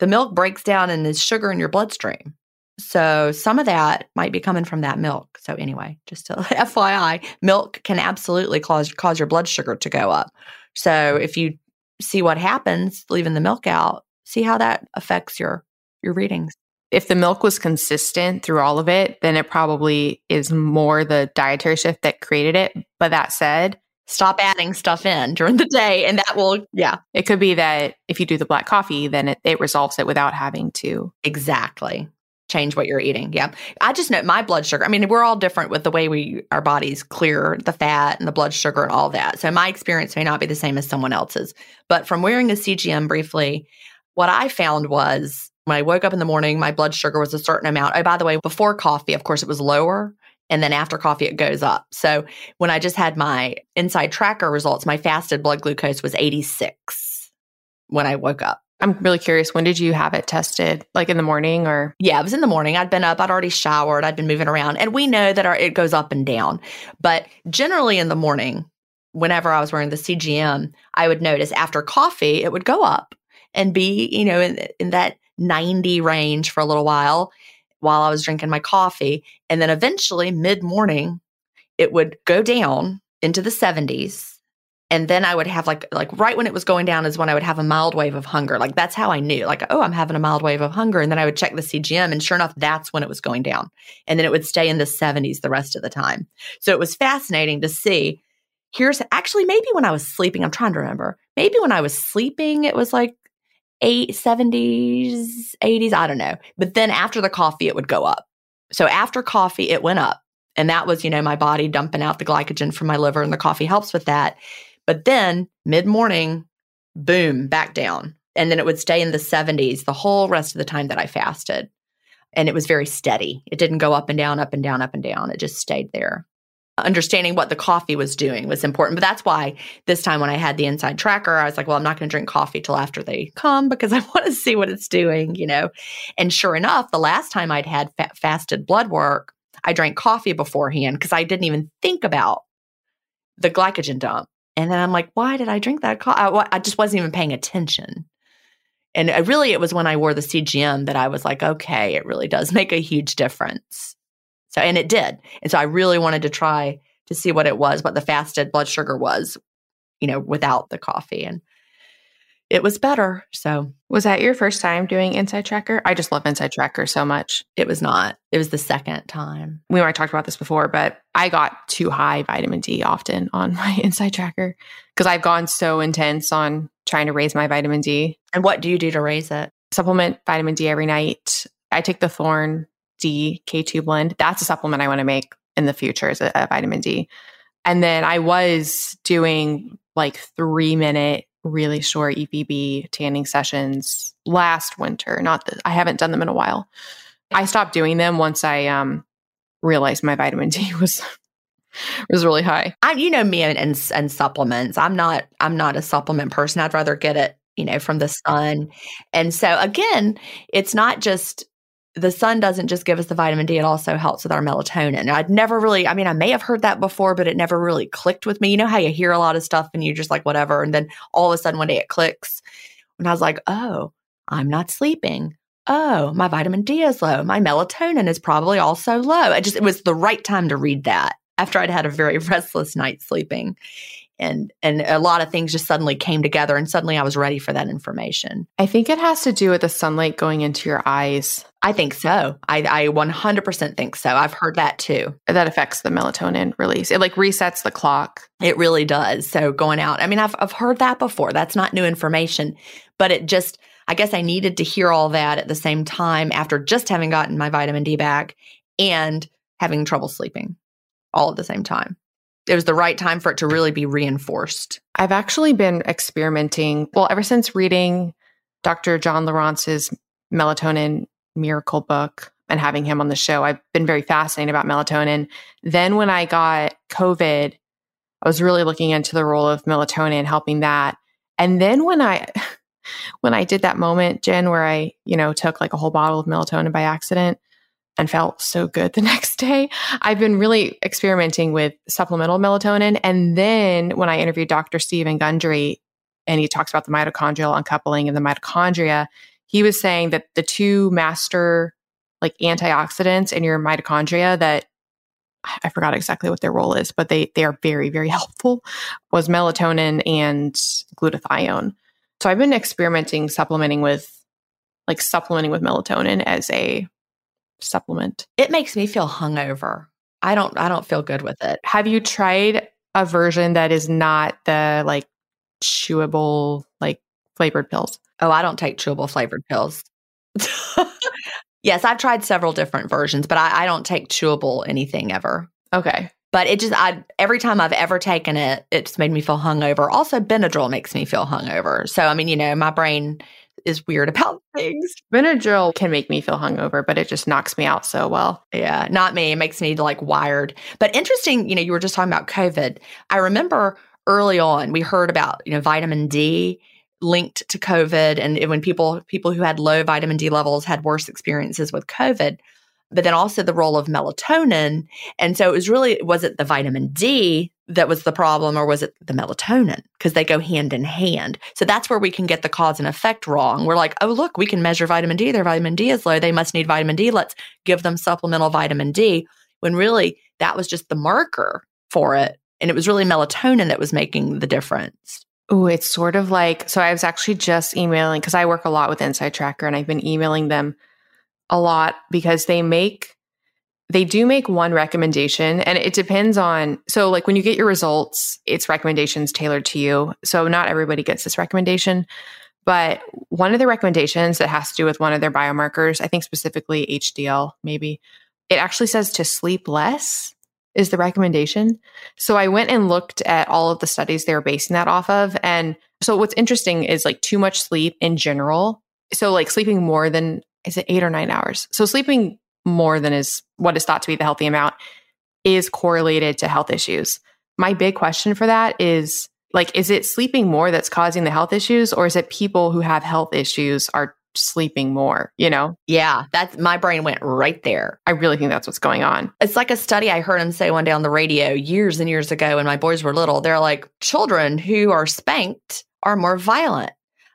the milk breaks down and is sugar in your bloodstream. So some of that might be coming from that milk. So anyway, just to FYI, milk can absolutely cause cause your blood sugar to go up. So if you see what happens leaving the milk out, see how that affects your your readings. If the milk was consistent through all of it, then it probably is more the dietary shift that created it. But that said, stop adding stuff in during the day and that will yeah. It could be that if you do the black coffee then it, it resolves it without having to exactly. Change what you're eating yeah. I just know my blood sugar i mean we're all different with the way we our bodies clear the fat and the blood sugar and all that. So my experience may not be the same as someone else's. But from wearing a cgm briefly what I found was when I woke up in the morning, my blood sugar was a certain amount. Oh, by the way, before coffee, of course, it was lower. And then after coffee, it goes up. So when I just had my InsideTracker results, my fasted blood glucose was 86 when I woke up. I'm really curious. When did you have it tested? Like in the morning or? Yeah, it was in the morning. I'd been up, I'd already showered, I'd been moving around. And we know that our, it goes up and down. But generally in the morning, whenever I was wearing the CGM, I would notice after coffee, it would go up and be, you know, in, in that 90 range for a little while while I was drinking my coffee. And then eventually, mid morning, it would go down into the 70s. And then I would have like like right when it was going down is when I would have a mild wave of hunger. Like that's how I knew. Like, oh, I'm having a mild wave of hunger. And then I would check the CGM and sure enough, that's when it was going down. And then it would stay in the 70s the rest of the time. So it was fascinating to see. Here's actually maybe when I was sleeping, I'm trying to remember. Maybe when I was sleeping, it was like eight, 70s, 80s, I don't know. But then after the coffee, it would go up. So after coffee, it went up. And that was, you know, my body dumping out the glycogen from my liver, and the coffee helps with that. But then mid morning, boom, back down. And then it would stay in the 70s the whole rest of the time that I fasted. And it was very steady. It didn't go up and down, up and down, up and down. It just stayed there understanding what the coffee was doing was important. But that's why this time when I had the InsideTracker, I was like, well, I'm not going to drink coffee till after they come because I want to see what it's doing, you know. And sure enough, the last time I'd had fa- fasted blood work, I drank coffee beforehand because I didn't even think about the glycogen dump. And then I'm like, why did I drink that coffee? I, I just wasn't even paying attention. And uh, really, it was when I wore the CGM that I was like, okay, it really does make a huge difference. So, and it did. And so I really wanted to try to see what it was, what the fasted blood sugar was, you know, without the coffee. And it was better. So, was that your first time doing InsideTracker? I just love InsideTracker so much. It was not. It was the second time. We might talked about this before, but I got too high vitamin D often on my InsideTracker because I've gone so intense on trying to raise my vitamin D. And what do you do to raise it? Supplement vitamin D every night. I take the Thorne D K2 blend. That's a supplement I want to make in the future as a, a vitamin D. And then I was doing like three minute, really short UVB tanning sessions last winter. Not that I haven't done them in a while. I stopped doing them once I um realized my vitamin D was was really high. I, you know me and, and and supplements. I'm not I'm not a supplement person. I'd rather get it, you know, from the sun. And so again, it's not just the sun doesn't just give us the vitamin D, it also helps with our melatonin. I'd never really, I mean, I may have heard that before, but it never really clicked with me. You know how you hear a lot of stuff and you're just like, whatever. And then all of a sudden one day it clicks. And I was like, oh, I'm not sleeping. Oh, my vitamin D is low. My melatonin is probably also low. I just, it was the right time to read that after I'd had a very restless night sleeping. And, and a lot of things just suddenly came together and suddenly I was ready for that information. I think it has to do with the sunlight going into your eyes. I think so. I, I 100% think so. I've heard that too. That affects the melatonin release. It like resets the clock. It really does. So going out, I mean, I've, I've heard that before. That's not new information, but it just, I guess I needed to hear all that at the same time after just having gotten my vitamin D back and having trouble sleeping all at the same time. It was the right time for it to really be reinforced. I've actually been experimenting, well, ever since reading Dr. John Lieurance's melatonin miracle book and having him on the show, I've been very fascinated about melatonin. Then when I got COVID, I was really looking into the role of melatonin, helping that. And then when I when I did that moment, Gin, where I, you know, took like a whole bottle of melatonin by accident, and felt so good the next day. I've been really experimenting with supplemental melatonin. And then when I interviewed Dr. Steven Gundry and he talks about the mitochondrial uncoupling and the mitochondria, he was saying that the two master like antioxidants in your mitochondria that I forgot exactly what their role is, but they they are very very helpful was melatonin and glutathione. So I've been experimenting supplementing with like supplementing with melatonin as a supplement. It makes me feel hungover. I don't I don't feel good with it. Have you tried a version that is not the like chewable like flavored pills? Oh, I don't take chewable flavored pills. yes, I've tried several different versions, but I, I don't take chewable anything ever. Okay. But it just I every time I've ever taken it, it's made me feel hungover. Also, Benadryl makes me feel hungover. So I mean, you know, my brain is weird about things. Benadryl can make me feel hungover, but it just knocks me out so well. Yeah, not me. It makes me like wired. But interesting, you know, you were just talking about COVID. I remember early on we heard about, you know, vitamin D linked to COVID and when people people who had low vitamin D levels had worse experiences with COVID but then also the role of melatonin. And so it was really, was it the vitamin D that was the problem or was it the melatonin? Because they go hand in hand. So that's where we can get the cause and effect wrong. We're like, oh, look, we can measure vitamin D. Their vitamin D is low. They must need vitamin D. Let's give them supplemental vitamin D. When really that was just the marker for it. And it was really melatonin that was making the difference. Oh, it's sort of like so. I was actually just emailing because I work a lot with InsideTracker and I've been emailing them a lot because they make they do make one recommendation and it depends on so like when you get your results it's recommendations tailored to you. So not everybody gets this recommendation but one of the recommendations that has to do with one of their biomarkers i think specifically hdl maybe it actually says to sleep less is the recommendation. So i went and looked at all of the studies they were basing that off of and so what's interesting is like too much sleep in general. So like sleeping more than is it eight or nine hours? So sleeping more than is what is thought to be the healthy amount is correlated to health issues. My big question for that is like, is it sleeping more that's causing the health issues, or is it people who have health issues are sleeping more, you know? Yeah, that's my brain went right there. I really think that's what's going on. It's like a study I heard him say one day on the radio years and years ago when my boys were little. They're like, children who are spanked are more violent.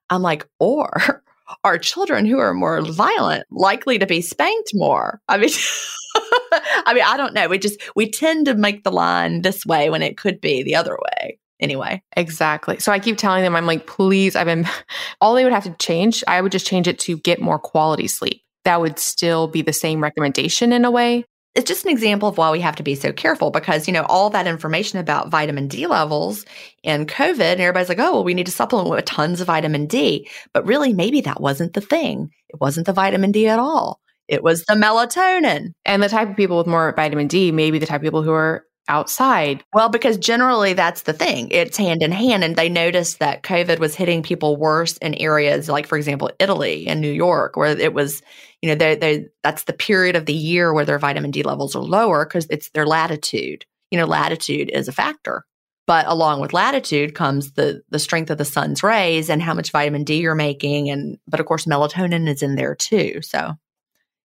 I'm like, or are children who are more violent likely to be spanked more? I mean, I mean, I don't know. We just we tend to make the line this way when it could be the other way. Anyway, exactly. So I keep telling them, I'm like, please, I've been. All they would have to change, I would just change it to get more quality sleep. That would still be the same recommendation in a way, it's just an example of why we have to be so careful because, you know, all that information about vitamin D levels and COVID, and everybody's like, oh, well, we need to supplement with tons of vitamin D. But really, maybe that wasn't the thing. It wasn't the vitamin D at all. It was the melatonin. And the type of people with more vitamin D, may be the type of people who are outside. Well, because generally that's the thing. It's hand in hand. And they noticed that COVID was hitting people worse in areas like, for example, Italy and New York, where it was, you know, they, they, that's the period of the year where their vitamin D levels are lower because it's their latitude. You know, latitude is a factor. But along with latitude comes the the strength of the sun's rays and how much vitamin D you're making. And but of course melatonin is in there too. So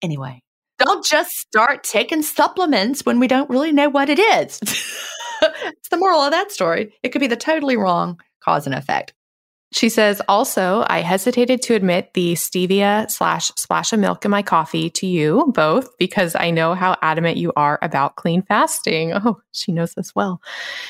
anyway, don't just start taking supplements when we don't really know what it is. it's the moral of that story. It could be the totally wrong cause and effect. She says, also, I hesitated to admit the stevia slash splash of milk in my coffee to you both because I know how adamant you are about clean fasting. Oh, she knows this well.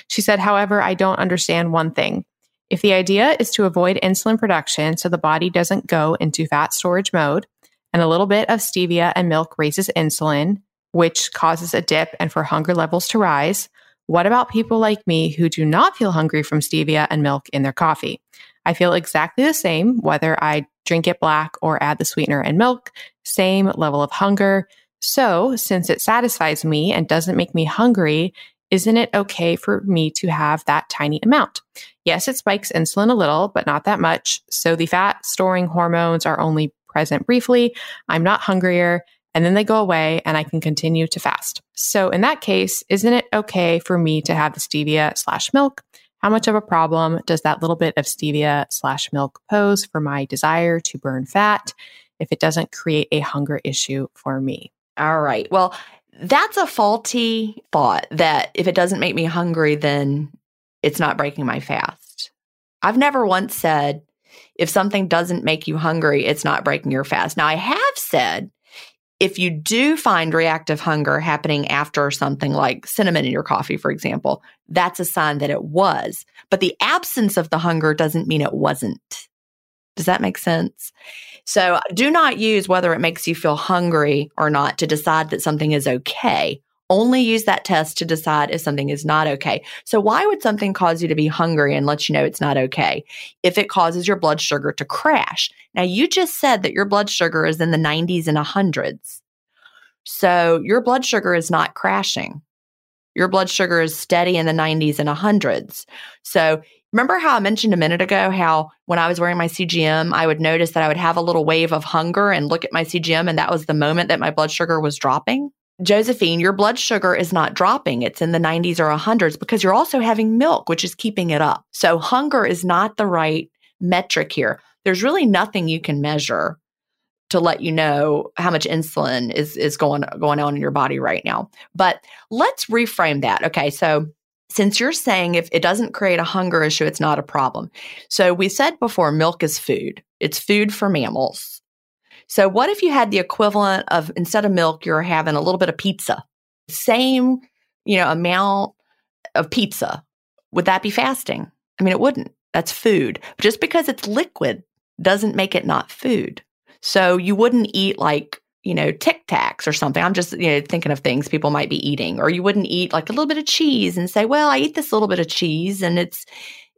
She said, however, I don't understand one thing. If the idea is to avoid insulin production so the body doesn't go into fat storage mode, and a little bit of stevia and milk raises insulin, which causes a dip and for hunger levels to rise. What about people like me who do not feel hungry from stevia and milk in their coffee? I feel exactly the same whether I drink it black or add the sweetener and milk, same level of hunger. So, since it satisfies me and doesn't make me hungry, isn't it okay for me to have that tiny amount? Yes, it spikes insulin a little, but not that much. So the fat storing hormones are only present briefly. I'm not hungrier. And then they go away and I can continue to fast. So in that case, isn't it okay for me to have the stevia slash milk? How much of a problem does that little bit of stevia slash milk pose for my desire to burn fat if it doesn't create a hunger issue for me? All right. Well, that's a faulty thought that if it doesn't make me hungry, then it's not breaking my fast. I've never once said if something doesn't make you hungry, it's not breaking your fast. Now, I have said if you do find reactive hunger happening after something like cinnamon in your coffee, for example, that's a sign that it was. But the absence of the hunger doesn't mean it wasn't. Does that make sense? So do not use whether it makes you feel hungry or not to decide that something is okay only use that test to decide if something is not okay. So why would something cause you to be hungry and let you know it's not okay? If it causes your blood sugar to crash. Now you just said that your blood sugar is in the 90s and 100s. So your blood sugar is not crashing. Your blood sugar is steady in the 90s and 100s. So remember how I mentioned a minute ago how when I was wearing my CGM, I would notice that I would have a little wave of hunger and look at my CGM and that was the moment that my blood sugar was dropping? Josephine, your blood sugar is not dropping. It's in the 90s or 100s because you're also having milk, which is keeping it up. So hunger is not the right metric here. There's really nothing you can measure to let you know how much insulin is is going going on in your body right now. But let's reframe that. Okay, so since you're saying if it doesn't create a hunger issue, it's not a problem. So we said before milk is food. It's food for mammals. So, what if you had the equivalent of instead of milk, you're having a little bit of pizza? Same, you know, amount of pizza. Would that be fasting? I mean, it wouldn't. That's food. Just because it's liquid doesn't make it not food. So, you wouldn't eat like, you know, Tic Tacs or something. I'm just, you know, thinking of things people might be eating. Or you wouldn't eat like a little bit of cheese and say, well, I eat this little bit of cheese and it's,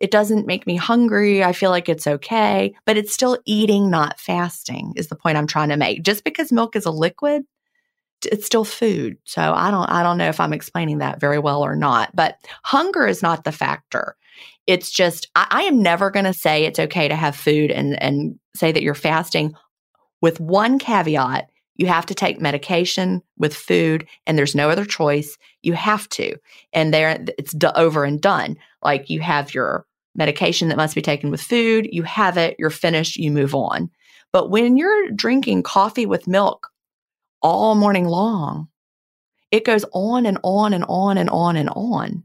it doesn't make me hungry. I feel like it's okay, but it's still eating, not fasting is the point I'm trying to make. Just because milk is a liquid, it's still food. So I don't I don't know if I'm explaining that very well or not, but hunger is not the factor. It's just I, I am never going to say it's okay to have food and and say that you're fasting with one caveat you have to take medication with food and there's no other choice you have to and there it's over and done like you have your medication that must be taken with food. You have it, you're finished, you move on. But when you're drinking coffee with milk all morning long, it goes on and on and on and on and on.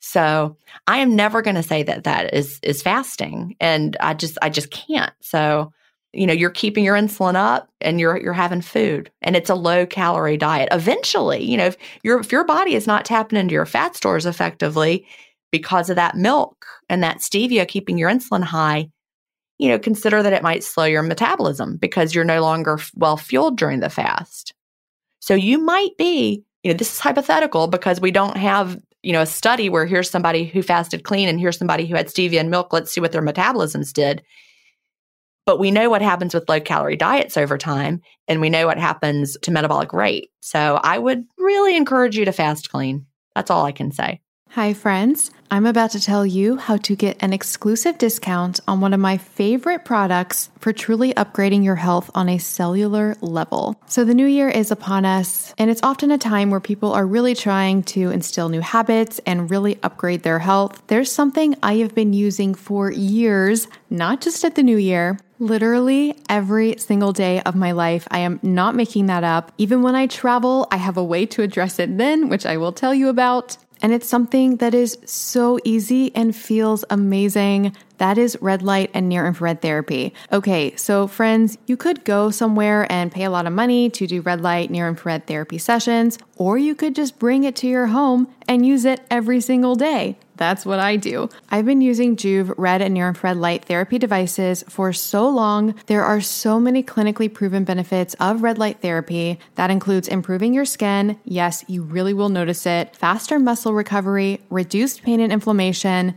So I am never going to say that that is is fasting, and I just I just can't. So you know you're keeping your insulin up and you're you're having food and it's a low calorie diet eventually you know if your if your body is not tapping into your fat stores effectively because of that milk and that stevia keeping your insulin high, you know, consider that it might slow your metabolism because you're no longer well fueled during the fast. So you might be, you know, this is hypothetical because we don't have, you know, a study where here's somebody who fasted clean and here's somebody who had stevia and milk. Let's see what their metabolisms did. But we know what happens with low calorie diets over time, and we know what happens to metabolic rate. So I would really encourage you to fast clean That's all I can say. Hi, friends. I'm about to tell you how to get an exclusive discount on one of my favorite products for truly upgrading your health on a cellular level. So, the new year is upon us, and it's often a time where people are really trying to instill new habits and really upgrade their health. There's something I have been using for years, not just at the new year. Literally every single day of my life. I am not making that up. Even when I travel, I have a way to address it then, which I will tell you about. And it's something that is so easy and feels amazing. That is red light and near infrared therapy. Okay, so friends, you could go somewhere and pay a lot of money to do red light, near infrared therapy sessions, or you could just bring it to your home and use it every single day. That's what I do. I've been using Joovv red and near infrared light therapy devices for so long. There are so many clinically proven benefits of red light therapy. That includes improving your skin. Yes, you really will notice it. Faster muscle recovery, reduced pain and inflammation,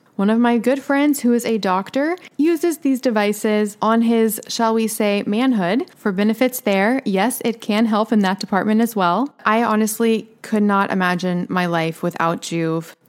One of my good friends, who is a doctor, uses these devices on his, shall we say, manhood for benefits there. Yes, it can help in that department as well. I honestly could not imagine my life without Joovv.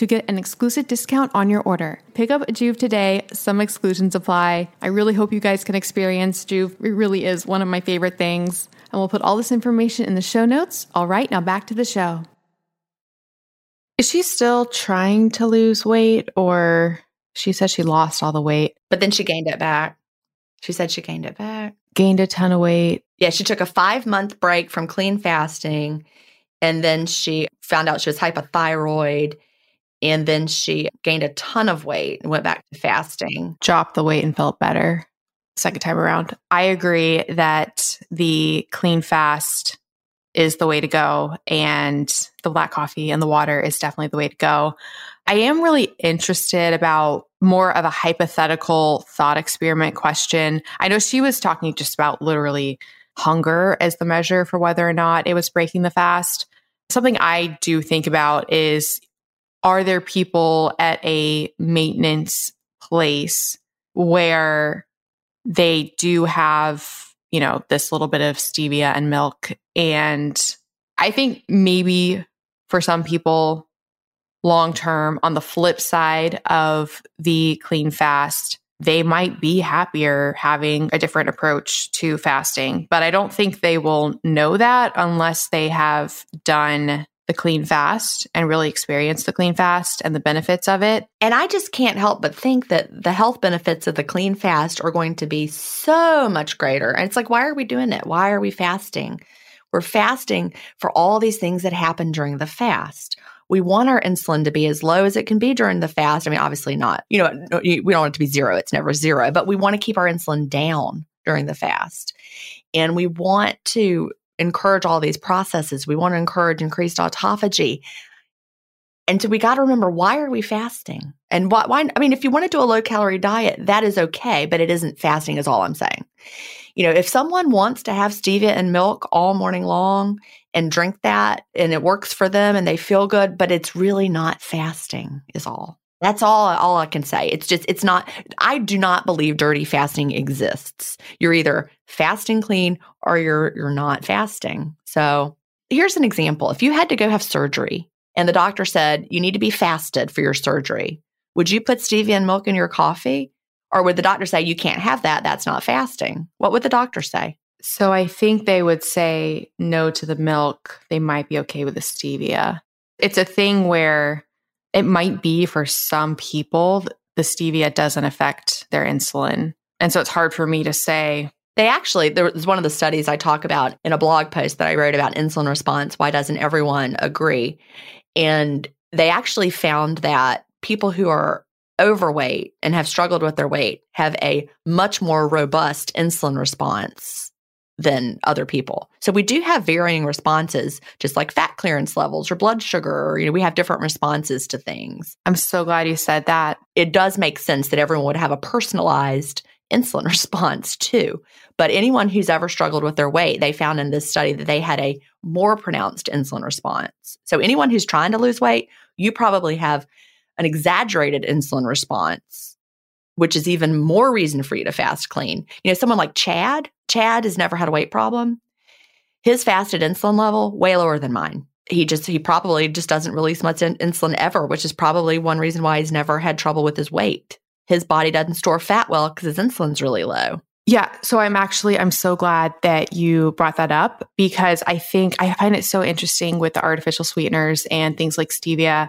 to get an exclusive discount on your order. Pick up Joovv today. Some exclusions apply. I really hope you guys can experience Joovv. It really is one of my favorite things. And we'll put all this information in the show notes. All right, now back to the show. Is she still trying to lose weight or she said she lost all the weight? But then she gained it back. She said she gained it back. Gained a ton of weight. Yeah, she took a five month break from clean fasting. And then she found out she was hypothyroid. And then she gained a ton of weight and went back to fasting. Dropped the weight and felt better second time around. I agree that the clean fast is the way to go and the black coffee and the water is definitely the way to go. I am really interested about more of a hypothetical thought experiment question. I know she was talking just about literally hunger as the measure for whether or not it was breaking the fast. Something I do think about is are there people at a maintenance place where they do have, you know, this little bit of stevia and milk. And I think maybe for some people, long term, on the flip side of the clean fast, they might be happier having a different approach to fasting. But I don't think they will know that unless they have done the clean fast and really experience the clean fast and the benefits of it. And I just can't help but think that the health benefits of the clean fast are going to be so much greater. And it's like, why are we doing it? Why are we fasting? We're fasting for all these things that happen during the fast. We want our insulin to be as low as it can be during the fast. I mean, obviously not, you know, we don't want it to be zero. It's never zero, but we want to keep our insulin down during the fast. And we want to encourage all these processes. We want to encourage increased autophagy. And so we got to remember why are we fasting? And why, why, I mean, if you want to do a low calorie diet, that is okay, but it isn't fasting, is all I'm saying. You know, if someone wants to have stevia and milk all morning long and drink that and it works for them and they feel good, but it's really not fasting, is all. That's all all I can say. It's just it's not I do not believe dirty fasting exists. You're either fasting clean or you're you're not fasting. So, here's an example. If you had to go have surgery and the doctor said you need to be fasted for your surgery, would you put stevia and milk in your coffee? Or would the doctor say you can't have that? That's not fasting. What would the doctor say? So I think they would say no to the milk. They might be okay with the stevia. It's a thing where it might be for some people, the stevia doesn't affect their insulin. And so it's hard for me to say. They actually, there was one of the studies I talk about in a blog post that I wrote about insulin response. Why doesn't everyone agree? And they actually found that people who are overweight and have struggled with their weight have a much more robust insulin response than other people. So we do have varying responses, just like fat clearance levels or blood sugar, or, you know, we have different responses to things. I'm so glad you said that. It does make sense that everyone would have a personalized insulin response too. But anyone who's ever struggled with their weight, they found in this study that they had a more pronounced insulin response. So anyone who's trying to lose weight, you probably have an exaggerated insulin response which is even more reason for you to fast clean. You know, someone like Chad, Chad has never had a weight problem. His fasted insulin level way lower than mine. He just he probably just doesn't release much in- insulin ever, which is probably one reason why he's never had trouble with his weight. His body doesn't store fat well because his insulin's really low. Yeah, so I'm actually I'm so glad that you brought that up because I think I find it so interesting with the artificial sweeteners and things like stevia.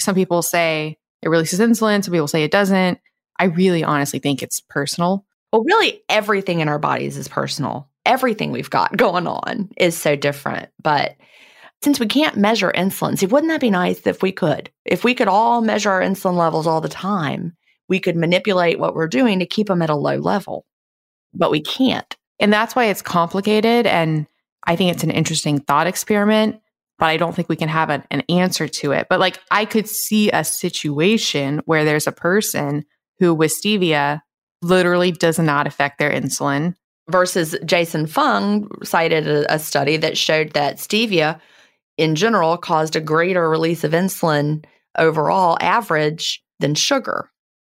Some people say it releases insulin, some people say it doesn't. I really honestly think it's personal. Well, really, everything in our bodies is personal. Everything we've got going on is so different. But since we can't measure insulin, see, wouldn't that be nice if we could? If we could all measure our insulin levels all the time, we could manipulate what we're doing to keep them at a low level. But we can't. And that's why it's complicated. And I think it's an interesting thought experiment, but I don't think we can have an, an answer to it. But like, I could see a situation where there's a person who with stevia literally does not affect their insulin. Versus Jason Fung cited a, a study that showed that stevia in general caused a greater release of insulin overall average than sugar,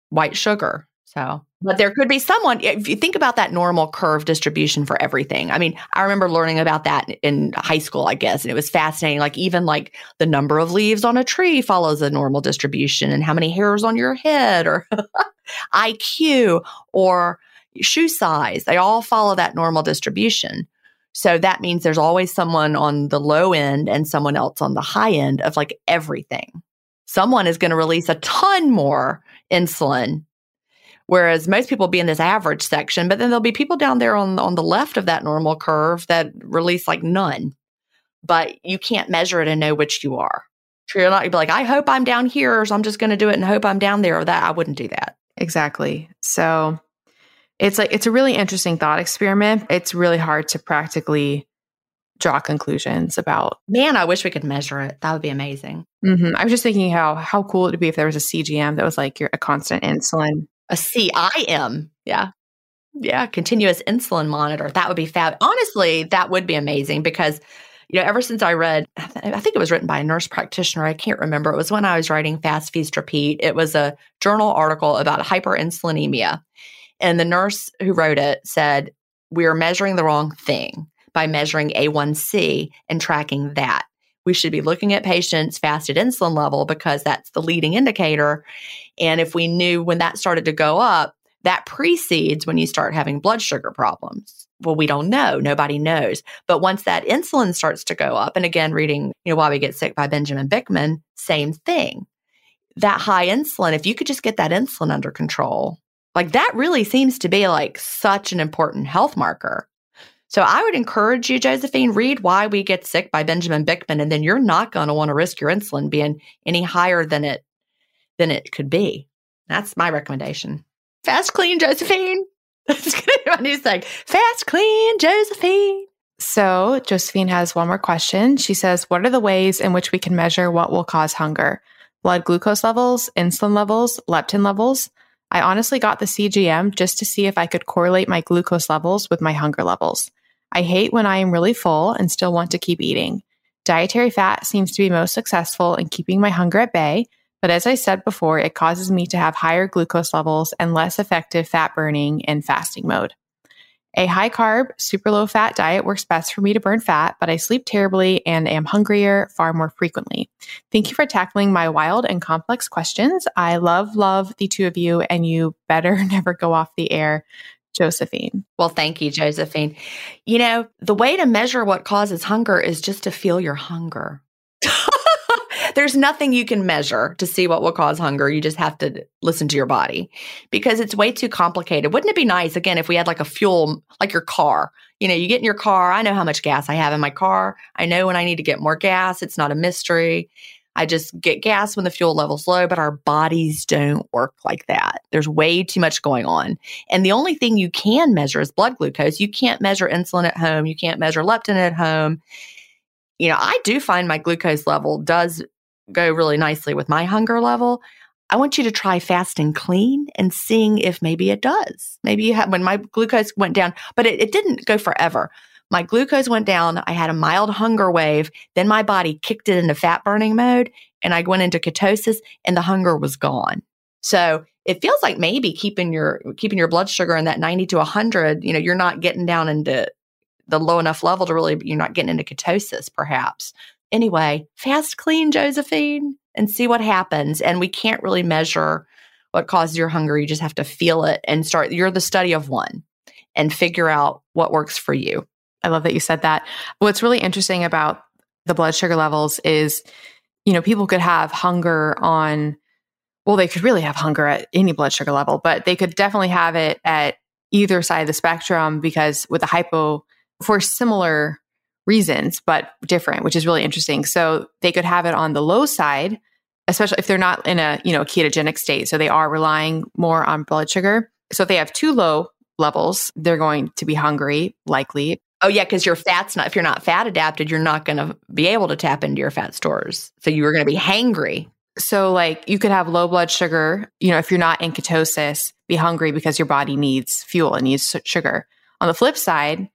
white sugar. So, but there could be someone, if you think about that normal curve distribution for everything. I mean, I remember learning about that in high school, I guess, and it was fascinating. Like, even like the number of leaves on a tree follows a normal distribution, and how many hairs on your head, or IQ, or shoe size, they all follow that normal distribution. So that means there's always someone on the low end and someone else on the high end of like everything. Someone is going to release a ton more insulin Whereas most people will be in this average section, but then there'll be people down there on, on the left of that normal curve that release like none. But you can't measure it and know which you are. So you're not you'd be like, I hope I'm down here, so I'm just going to do it and hope I'm down there or that. I wouldn't do that. Exactly. So it's like it's a really interesting thought experiment. It's really hard to practically draw conclusions about. Man, I wish we could measure it. That would be amazing. Mm-hmm. I was just thinking how how cool it would be if there was a CGM that was like your a constant insulin a CIM. Yeah. Yeah. Continuous insulin monitor. That would be fab. Honestly, that would be amazing because, you know, ever since I read, I think it was written by a nurse practitioner. I can't remember. It was when I was writing Fast Feast Repeat. It was a journal article about hyperinsulinemia. And the nurse who wrote it said, We are measuring the wrong thing by measuring A1C and tracking that we should be looking at patients' fasted insulin level because that's the leading indicator. And if we knew when that started to go up, that precedes when you start having blood sugar problems. Well, we don't know. Nobody knows. But once that insulin starts to go up, and again, reading, you know, Why We Get Sick by Benjamin Bikman, same thing. That high insulin, if you could just get that insulin under control, like that really seems to be like such an important health marker. So I would encourage you, Giuseppina, read Why We Get Sick by Benjamin Bikman, and then you're not going to want to risk your insulin being any higher than it than it could be. That's my recommendation. Fast clean, Giuseppina. That's gonna be my new thing. Fast clean, Giuseppina. So, Giuseppina has one more question. She says, What are the ways in which we can measure what will cause hunger? Blood glucose levels, insulin levels, leptin levels. I honestly got the CGM just to see if I could correlate my glucose levels with my hunger levels. I hate when I am really full and still want to keep eating. Dietary fat seems to be most successful in keeping my hunger at bay, but as I said before, it causes me to have higher glucose levels and less effective fat burning in fasting mode. A high carb, super low fat diet works best for me to burn fat, but I sleep terribly and am hungrier far more frequently. Thank you for tackling my wild and complex questions. I love, love the two of you, and you better never go off the air. Giuseppina. Well, thank you, Giuseppina. You know, the way to measure what causes hunger is just to feel your hunger. There's nothing you can measure to see what will cause hunger. You just have to listen to your body because it's way too complicated. Wouldn't it be nice, again, if we had like a fuel, like your car? You know, you get in your car. I know how much gas I have in my car. I know when I need to get more gas. It's not a mystery. I just get gas when the fuel level's low, but our bodies don't work like that. There's way too much going on. And the only thing you can measure is blood glucose. You can't measure insulin at home. You can't measure leptin at home. You know, I do find my glucose level does go really nicely with my hunger level. I want you to try fasting clean and seeing if maybe it does. Maybe you have, when my glucose went down, but it, it didn't go forever. My glucose went down. I had a mild hunger wave. Then my body kicked it into fat burning mode and I went into ketosis and the hunger was gone. So it feels like maybe keeping your, keeping your blood sugar in that 90 to 100, you know, you're not getting down into the low enough level to really, you're not getting into ketosis perhaps. Anyway, fast clean, Giuseppina, and see what happens. And we can't really measure what causes your hunger. You just have to feel it and start. You're the study of one and figure out what works for you. I love that you said that. What's really interesting about the blood sugar levels is, you know, people could have hunger on, well, they could really have hunger at any blood sugar level, but they could definitely have it at either side of the spectrum because with a hypo, for similar reasons, but different, which is really interesting. So they could have it on the low side, especially if they're not in a, you know, ketogenic state. So they are relying more on blood sugar. So if they have too low levels, they're going to be hungry, likely. Oh yeah, because your fat's not if you're not fat adapted, you're not going to be able to tap into your fat stores. So you are going to be hangry. So like you could have low blood sugar, you know, if you're not in ketosis, be hungry because your body needs fuel and needs sugar. On the flip side,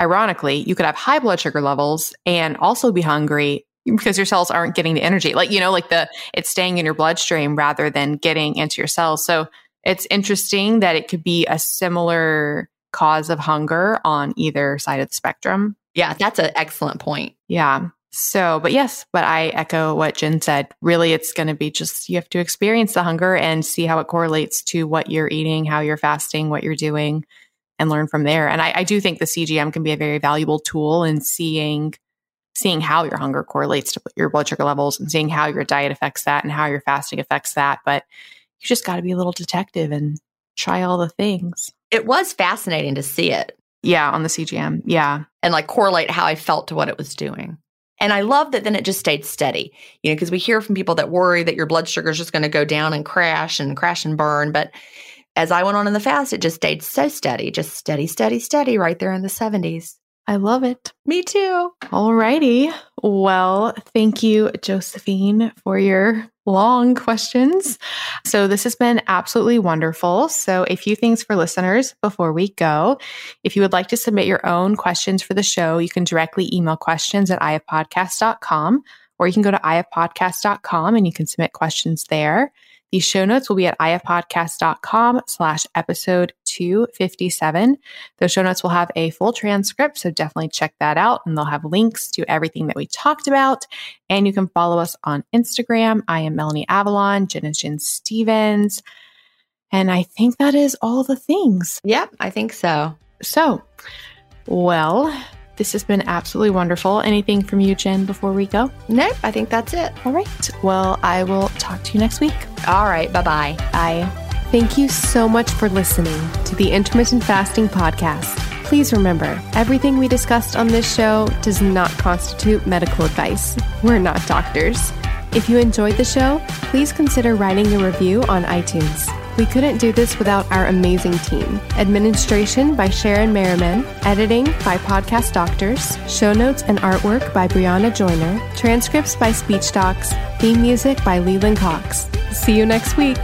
ironically, you could have high blood sugar levels and also be hungry because your cells aren't getting the energy. Like, you know, like the it's staying in your bloodstream rather than getting into your cells. So it's interesting that it could be a similar cause of hunger on either side of the spectrum. Yeah, that's an excellent point. Yeah. So, but yes, but I echo what Gin said. Really, it's going to be just you have to experience the hunger and see how it correlates to what you're eating, how you're fasting, what you're doing and learn from there. And I, I do think the CGM can be a very valuable tool in seeing seeing how your hunger correlates to your blood sugar levels and seeing how your diet affects that and how your fasting affects that. But you just got to be a little detective and try all the things. It was fascinating to see it. Yeah, on the CGM. Yeah. And like correlate how I felt to what it was doing. And I love that then it just stayed steady, you know, because we hear from people that worry that your blood sugar is just going to go down and crash and crash and burn. But as I went on in the fast, it just stayed so steady, just steady, steady, steady right there in the 70s. I love it. Me too. All righty. Well, thank you, Giuseppina, for your long questions. So, this has been absolutely wonderful. So, a few things for listeners before we go. If you would like to submit your own questions for the show, you can directly email questions at ifpodcast.com or you can go to ifpodcast.com and you can submit questions there. The show notes will be at ifpodcast.com slash episode 257. Those show notes will have a full transcript, so definitely check that out. And they'll have links to everything that we talked about. And you can follow us on Instagram. I am Melanie Avalon, Gin Gin Stephens. And I think that is all the things. Yep, I think so. So, well, this has been absolutely wonderful. Anything from you, Gin, before we go? Nope, I think that's it. All right. Well, I will talk to you next week. All right. Bye-bye. Bye. Thank you so much for listening to the Intermittent Fasting Podcast. Please remember, everything we discussed on this show does not constitute medical advice. We're not doctors. If you enjoyed the show, please consider writing a review on iTunes. We couldn't do this without our amazing team. Administration by Sharon Merriman, editing by Podcast Doctors, show notes and artwork by Brianna Joyner, transcripts by Speech Docs, theme music by Leland Cox. See you next week.